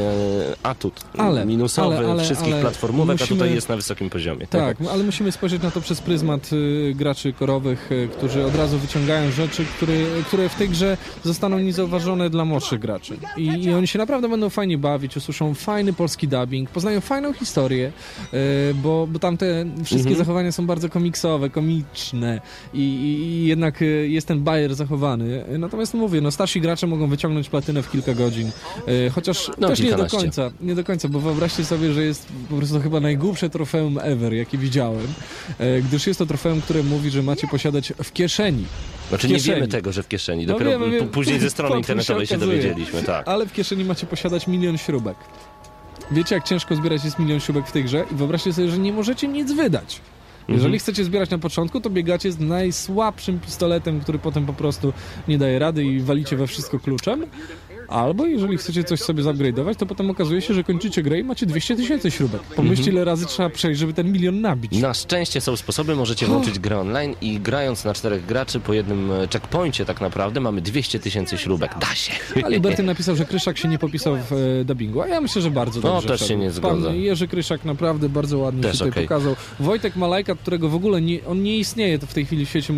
Speaker 5: atut.
Speaker 4: Ale-
Speaker 5: Minusowy
Speaker 4: ale- ale-
Speaker 5: wszystkich
Speaker 4: ale
Speaker 5: platformówek, a
Speaker 4: musimy-
Speaker 5: tutaj jest na wysokim poziomie.
Speaker 4: Tak, ale musimy spojrzeć na to przez pryzmat y, graczy korowych, y, którzy od razu wyciągają rzeczy, które, które w tej grze zostaną niezauważone dla młodszych graczy. I, I oni się naprawdę będą fajnie bawić, usłyszą fajny polski dubbing, poznają fajną historię, y, bo, bo tam te wszystkie
Speaker 5: Mhm.
Speaker 4: zachowania są bardzo komiksowe, komiczne i, i, jednak jest ten bajer zachowany. Natomiast mówię, no starsi gracze mogą wyciągnąć platynę w kilka godzin, chociaż
Speaker 5: No,
Speaker 4: też nie do końca, nie do końca, bo wyobraźcie sobie, że jest po prostu chyba najgłupsze trofeum ever, jakie widziałem, e, gdyż jest to trofeum, które mówi, że macie posiadać w kieszeni.
Speaker 5: Znaczy
Speaker 4: w
Speaker 5: nie
Speaker 4: kieszeni.
Speaker 5: wiemy tego, że w kieszeni.
Speaker 4: No
Speaker 5: Dopiero
Speaker 4: wiemy,
Speaker 5: później ze strony internetowej się,
Speaker 4: okazuje.
Speaker 5: dowiedzieliśmy, tak.
Speaker 4: Ale w kieszeni macie posiadać milion śrubek. Wiecie, jak ciężko zbierać jest milion śrubek w tej grze? I wyobraźcie sobie, że nie możecie nic wydać. Jeżeli
Speaker 5: Mhm.
Speaker 4: chcecie zbierać na początku, to biegacie z najsłabszym pistoletem, który potem po prostu nie daje rady i walicie we wszystko kluczem. Albo jeżeli chcecie coś sobie zupgrade'ować, to potem okazuje się, że kończycie grę i macie 200 tysięcy śrubek. Pomyślcie,
Speaker 5: Mhm.
Speaker 4: ile razy trzeba przejść, żeby ten milion nabić.
Speaker 5: Na szczęście są sposoby, możecie włączyć grę online i grając na czterech graczy po jednym e, checkpoincie tak naprawdę mamy 200 tysięcy śrubek. Da się.
Speaker 4: A Liberty napisał, że Kryszak się nie popisał w e, dubbingu, a ja myślę, że bardzo
Speaker 5: No,
Speaker 4: dobrze.
Speaker 5: też się nie zgodzę.
Speaker 4: Pan Jerzy Kryszak naprawdę bardzo ładnie
Speaker 5: Też
Speaker 4: się tutaj
Speaker 5: okej.
Speaker 4: pokazał. Wojtek Malajka, którego w ogóle nie, on nie istnieje w tej chwili w świecie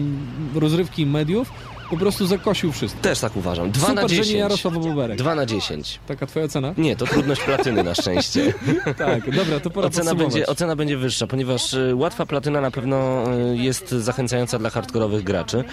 Speaker 4: rozrywki i mediów, po prostu zakosił wszystko.
Speaker 5: Też tak uważam. 2
Speaker 4: Super,
Speaker 5: na
Speaker 4: że nie
Speaker 5: 10.
Speaker 4: Jarosław Boberek.
Speaker 5: 2 na 10.
Speaker 4: Taka twoja cena?
Speaker 5: Nie, to trudność platyny na szczęście.
Speaker 4: tak, dobra, to pora
Speaker 5: Ocena będzie, ocena będzie wyższa, ponieważ y, łatwa platyna na pewno y, jest zachęcająca dla hardkorowych graczy. Y,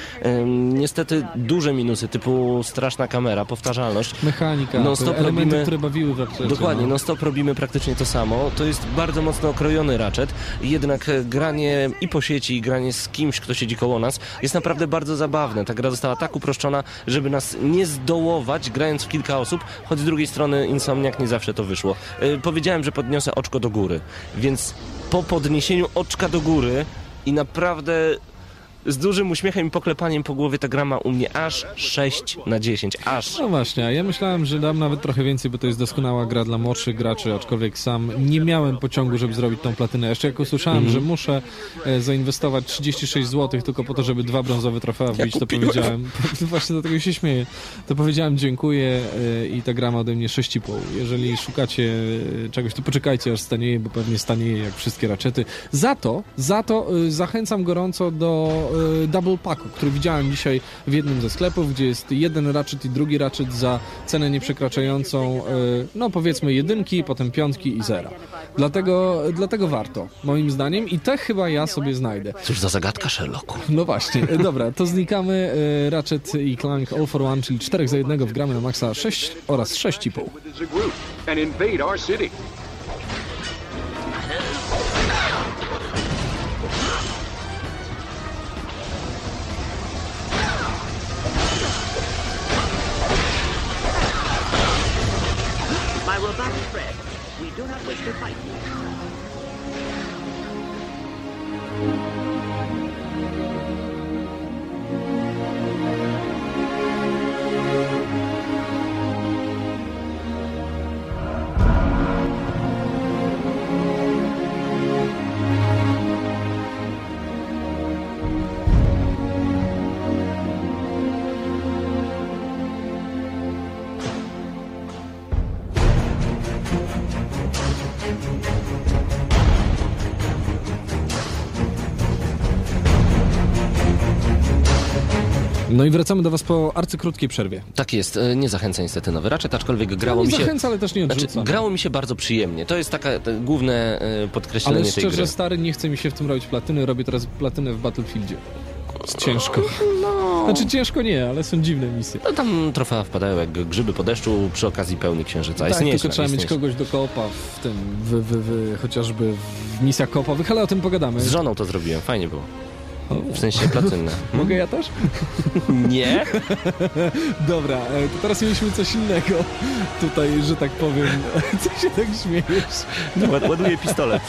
Speaker 5: niestety duże minusy typu straszna kamera, powtarzalność.
Speaker 4: Mechanika,
Speaker 5: Non stop
Speaker 4: elementy,
Speaker 5: robimy-
Speaker 4: które bawiły w Ratchetie,
Speaker 5: Dokładnie,
Speaker 4: no.
Speaker 5: non stop robimy praktycznie to samo. To jest bardzo mocno okrojony raczet, jednak e, granie i po sieci, i granie z kimś, kto siedzi koło nas, jest naprawdę bardzo zabawne. Ta gra została tak uproszczona, żeby nas nie zdołować, grając w kilka osób, choć z drugiej strony Insomniak nie zawsze to wyszło. E, powiedziałem, że podniosę oczko do góry, więc po podniesieniu oczka do góry i naprawdę z dużym uśmiechem i poklepaniem po głowie ta gra ma u mnie aż 6 na 10. Aż.
Speaker 4: No właśnie, a ja myślałem, że dam nawet trochę więcej, bo to jest doskonała gra dla młodszych graczy, aczkolwiek sam nie miałem pociągu, żeby zrobić tą platynę. Jeszcze jak usłyszałem,
Speaker 5: Mhm.
Speaker 4: że muszę e, zainwestować 36 zł tylko po to, żeby dwa brązowe trofea wbić, to
Speaker 5: kupiłem.
Speaker 4: powiedziałem, właśnie dlatego się śmieję, to powiedziałem dziękuję e, i ta gra ma ode mnie 6,5. Jeżeli szukacie e, czegoś, to poczekajcie aż stanieje, bo pewnie stanieje jak wszystkie raczety. Za to, za to e, zachęcam gorąco do double packu, który widziałem dzisiaj w jednym ze sklepów, gdzie jest jeden ratchet i drugi ratchet za cenę nieprzekraczającą, e, no powiedzmy jedynki, potem piątki i zera. Dlatego, dlatego warto, moim zdaniem i te chyba ja sobie znajdę.
Speaker 5: Cóż za zagadka, Sherlocku.
Speaker 4: No właśnie, e, dobra, to znikamy. e, Ratchet i Clank All for One, czyli 4 za jednego w gramy na maksa 6 oraz 6,5.
Speaker 12: 太。
Speaker 4: No i wracamy do Was po arcykrótkiej przerwie.
Speaker 5: Tak jest, e, nie zachęca niestety nowy Ratchet, aczkolwiek grało
Speaker 4: nie
Speaker 5: mi się...
Speaker 4: zachęca, ale też nie
Speaker 5: Znaczy,
Speaker 4: odrzuca.
Speaker 5: grało mi się bardzo przyjemnie. To jest taka główne e, podkreślenie
Speaker 4: Ale
Speaker 5: tej
Speaker 4: szczerze,
Speaker 5: gry.
Speaker 4: stary, nie chce mi się w tym robić platyny. Robię teraz platynę w Battlefieldzie. Jest ciężko. Znaczy ciężko nie, ale są dziwne misje.
Speaker 5: No tam trofea wpadają jak grzyby po deszczu przy okazji pełni księżyca. Jest
Speaker 4: tak,
Speaker 5: nieźle,
Speaker 4: tylko trzeba
Speaker 5: jest
Speaker 4: mieć
Speaker 5: nieźle.
Speaker 4: kogoś do koopa w tym, w, w, w, chociażby w misjach koopowych, ale o tym pogadamy.
Speaker 5: Z żoną to zrobiłem, fajnie było. W sensie platynne.
Speaker 4: Mogę ja też?
Speaker 5: Nie?
Speaker 4: Dobra, e, to teraz mieliśmy coś innego. Tutaj, że tak powiem. Co się tak śmiejesz?
Speaker 5: Ład- Ładuję pistolet.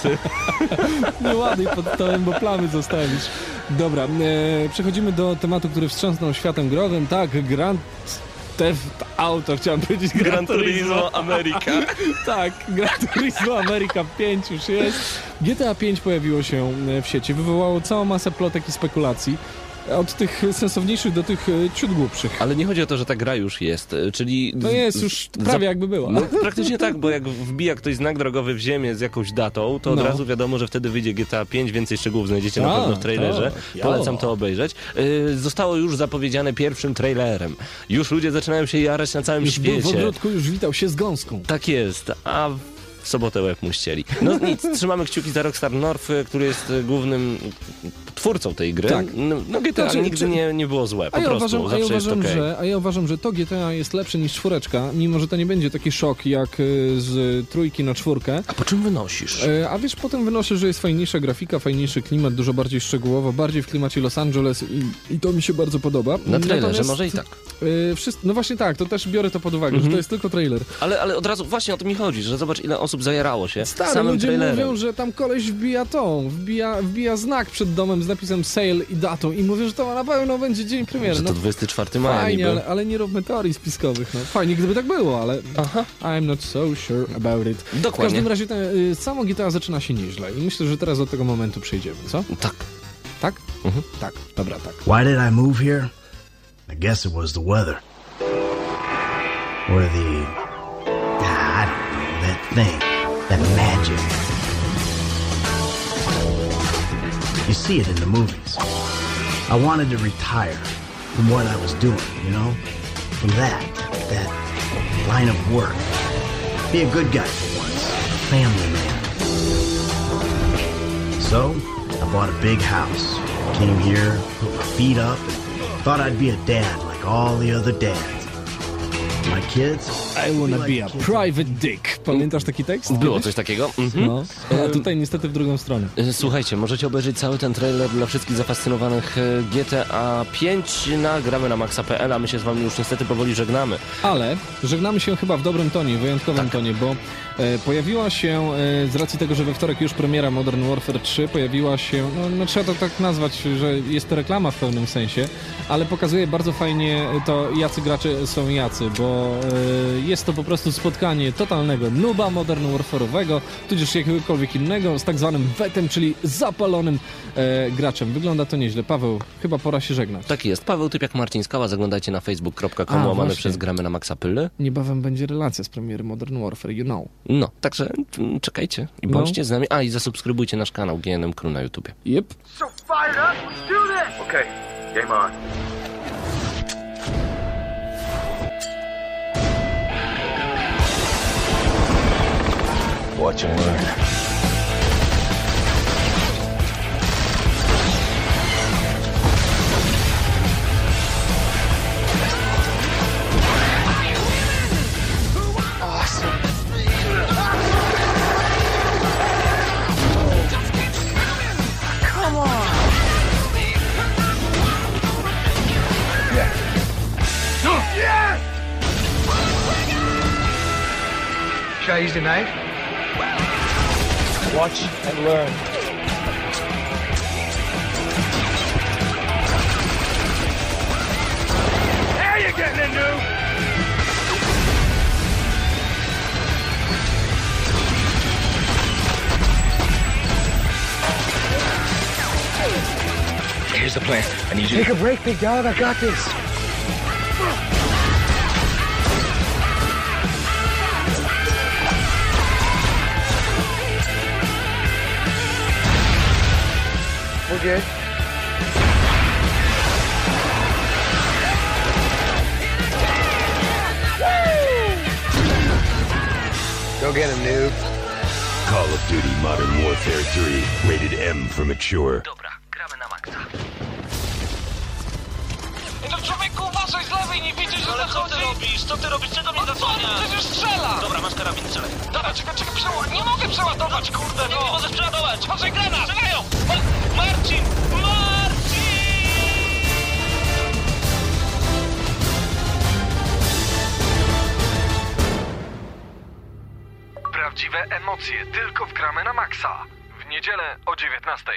Speaker 4: Nie ładuj pod stołem, bo plamy zostawisz. Dobra, e, przechodzimy do tematu, który wstrząsnł światem growym. Tak, Grand Theft Auto, chciałem powiedzieć Gran,
Speaker 5: Gran Turismo America.
Speaker 4: tak, Gran Turismo America 5 już jest. GTA 5 pojawiło się e, w sieci, wywołało całą masę plotek i spekulacji. Od tych sensowniejszych do tych e, ciut głupszych.
Speaker 5: Ale nie chodzi o to, że ta gra już jest, e, czyli...
Speaker 4: No jest już prawie jakby była.
Speaker 5: No, praktycznie tak, bo jak wbija ktoś znak drogowy w ziemię z jakąś datą, to od
Speaker 4: No.
Speaker 5: razu wiadomo, że wtedy wyjdzie GTA 5, więcej szczegółów znajdziecie na pewno w trailerze.
Speaker 4: tak,
Speaker 5: Polecam to obejrzeć. Yy, zostało już zapowiedziane pierwszym trailerem. Już ludzie zaczynają się jarać na całym
Speaker 4: Już był w
Speaker 5: świecie.
Speaker 4: ogródku, już witał się z gąską.
Speaker 5: Tak jest, a sobotę łeb mu ścieli. No nic, trzymamy kciuki za Rockstar North, y, który jest y, głównym twórcą tej gry.
Speaker 4: Tak.
Speaker 5: No, no GTA
Speaker 4: Znaczy,
Speaker 5: nigdy
Speaker 4: czy-
Speaker 5: nie, nie było złe, po
Speaker 4: A ja,
Speaker 5: prostu,
Speaker 4: uważam, a, ja
Speaker 5: zawsze
Speaker 4: uważam,
Speaker 5: okej.
Speaker 4: że, a ja uważam, że to GTA jest lepsze niż czwóreczka, mimo że to nie będzie taki szok jak y, z trójki na czwórkę.
Speaker 5: A po czym wynosisz?
Speaker 4: E, A wiesz, potem wynoszę, że jest fajniejsza grafika, fajniejszy klimat, dużo bardziej szczegółowo, bardziej w klimacie Los Angeles i, i to mi się bardzo podoba.
Speaker 5: Na trailerze może i tak.
Speaker 4: e, wszyscy, no właśnie tak, to też biorę to pod uwagę, że
Speaker 5: Mhm.
Speaker 4: to jest tylko trailer.
Speaker 5: Ale, ale od razu właśnie o to mi chodzi, że zobacz ile osób zajarało się
Speaker 4: Stary,
Speaker 5: samym
Speaker 4: ludzie
Speaker 5: trailerem.
Speaker 4: mówią, że tam koleś wbija tą, wbija, wbija znak przed domem z napisem sale i datą i mówią, że to na pewno będzie dzień premiery.
Speaker 5: Że
Speaker 4: No,
Speaker 5: to 24 maja
Speaker 4: Fajnie,
Speaker 5: niby.
Speaker 4: ale, ale nie róbmy teorii spiskowych. No. Fajnie, gdyby tak było, ale
Speaker 5: Aha.
Speaker 4: I'm not so sure about it. W
Speaker 5: Dokładnie.
Speaker 4: każdym razie ten, y, samo GTA zaczyna się nieźle i myślę, że teraz do tego momentu przejdziemy, co?
Speaker 5: Tak.
Speaker 4: Tak?
Speaker 5: Mhm.
Speaker 4: Tak, dobra, tak.
Speaker 13: Why did I move here? I guess it was the weather. Or the. Ah, I don't know, that thing. That magic. You see it in the movies. I wanted to retire from what I was doing, you know? From that, that line of work. Be a good guy for once. A family man. So, I bought a big house. Came here, put my feet up, and thought I'd be a dad like all the other dads. My kids?
Speaker 4: I wanna be a private dick. Pamiętasz taki tekst?
Speaker 5: Było coś takiego? Mhm.
Speaker 4: No, a tutaj niestety w drugą stronę.
Speaker 5: Y, Słuchajcie, możecie obejrzeć cały ten trailer dla wszystkich zafascynowanych y, GTA 5 na gramy na maxa.pl, a my się z wami już niestety powoli żegnamy.
Speaker 4: Ale żegnamy się chyba w dobrym tonie, wyjątkowym
Speaker 5: Tak.
Speaker 4: tonie, bo e, pojawiła się, e, z racji tego, że we wtorek już premiera Modern Warfare 3, pojawiła się, no, no trzeba to tak nazwać, że jest to reklama w pewnym sensie, ale pokazuje bardzo fajnie to, jacy gracze są jacy, bo e, jest to po prostu spotkanie totalnego nuba Modern Warfare'owego, tudzież jakiegokolwiek innego, z tak zwanym wetem, czyli zapalonym e, graczem. Wygląda to nieźle. Paweł, chyba pora się żegnać.
Speaker 5: Tak jest. Paweł Typiak, Marcin Skała. Zaglądajcie na facebook.com
Speaker 4: A,
Speaker 5: łamane przez gramy na maxa.pl.
Speaker 4: Niebawem będzie relacja z premiery Modern Warfare, you know.
Speaker 5: No, także mm, czekajcie i
Speaker 4: No.
Speaker 5: bądźcie z nami. A, i zasubskrybujcie nasz kanał GNM Crew na YouTubie.
Speaker 4: Yep.
Speaker 10: So fired up, let's do this! Okay, game on.
Speaker 11: Watch and learn.
Speaker 2: Come on!
Speaker 10: Yes!
Speaker 2: Should I use the knife? Watch and learn.
Speaker 10: There you're getting into!
Speaker 2: Here's the plan. I need you. To take a break, big dog. I got this. gdzieś. Go get him, noob.
Speaker 11: Call of Duty Modern Warfare 3, rated M for mature.
Speaker 5: Dobra, gramy na maksa. No człowieku, uważaj z lewej, nie widzisz, że Ale co ty robisz? Co ty robisz? Czego mnie no zasłania? Przecież strzela! Dobra, masz karabin, strzelaj. Dobra, czekaj, czekaj, przeładuj. Nie mogę przeładować, kurde, no! Nie możesz przeładować! Patrzaj, granat! Strzelają! Ma- Marcin! Marcin!
Speaker 4: Prawdziwe emocje tylko w gramy na maksa. W niedzielę o 19.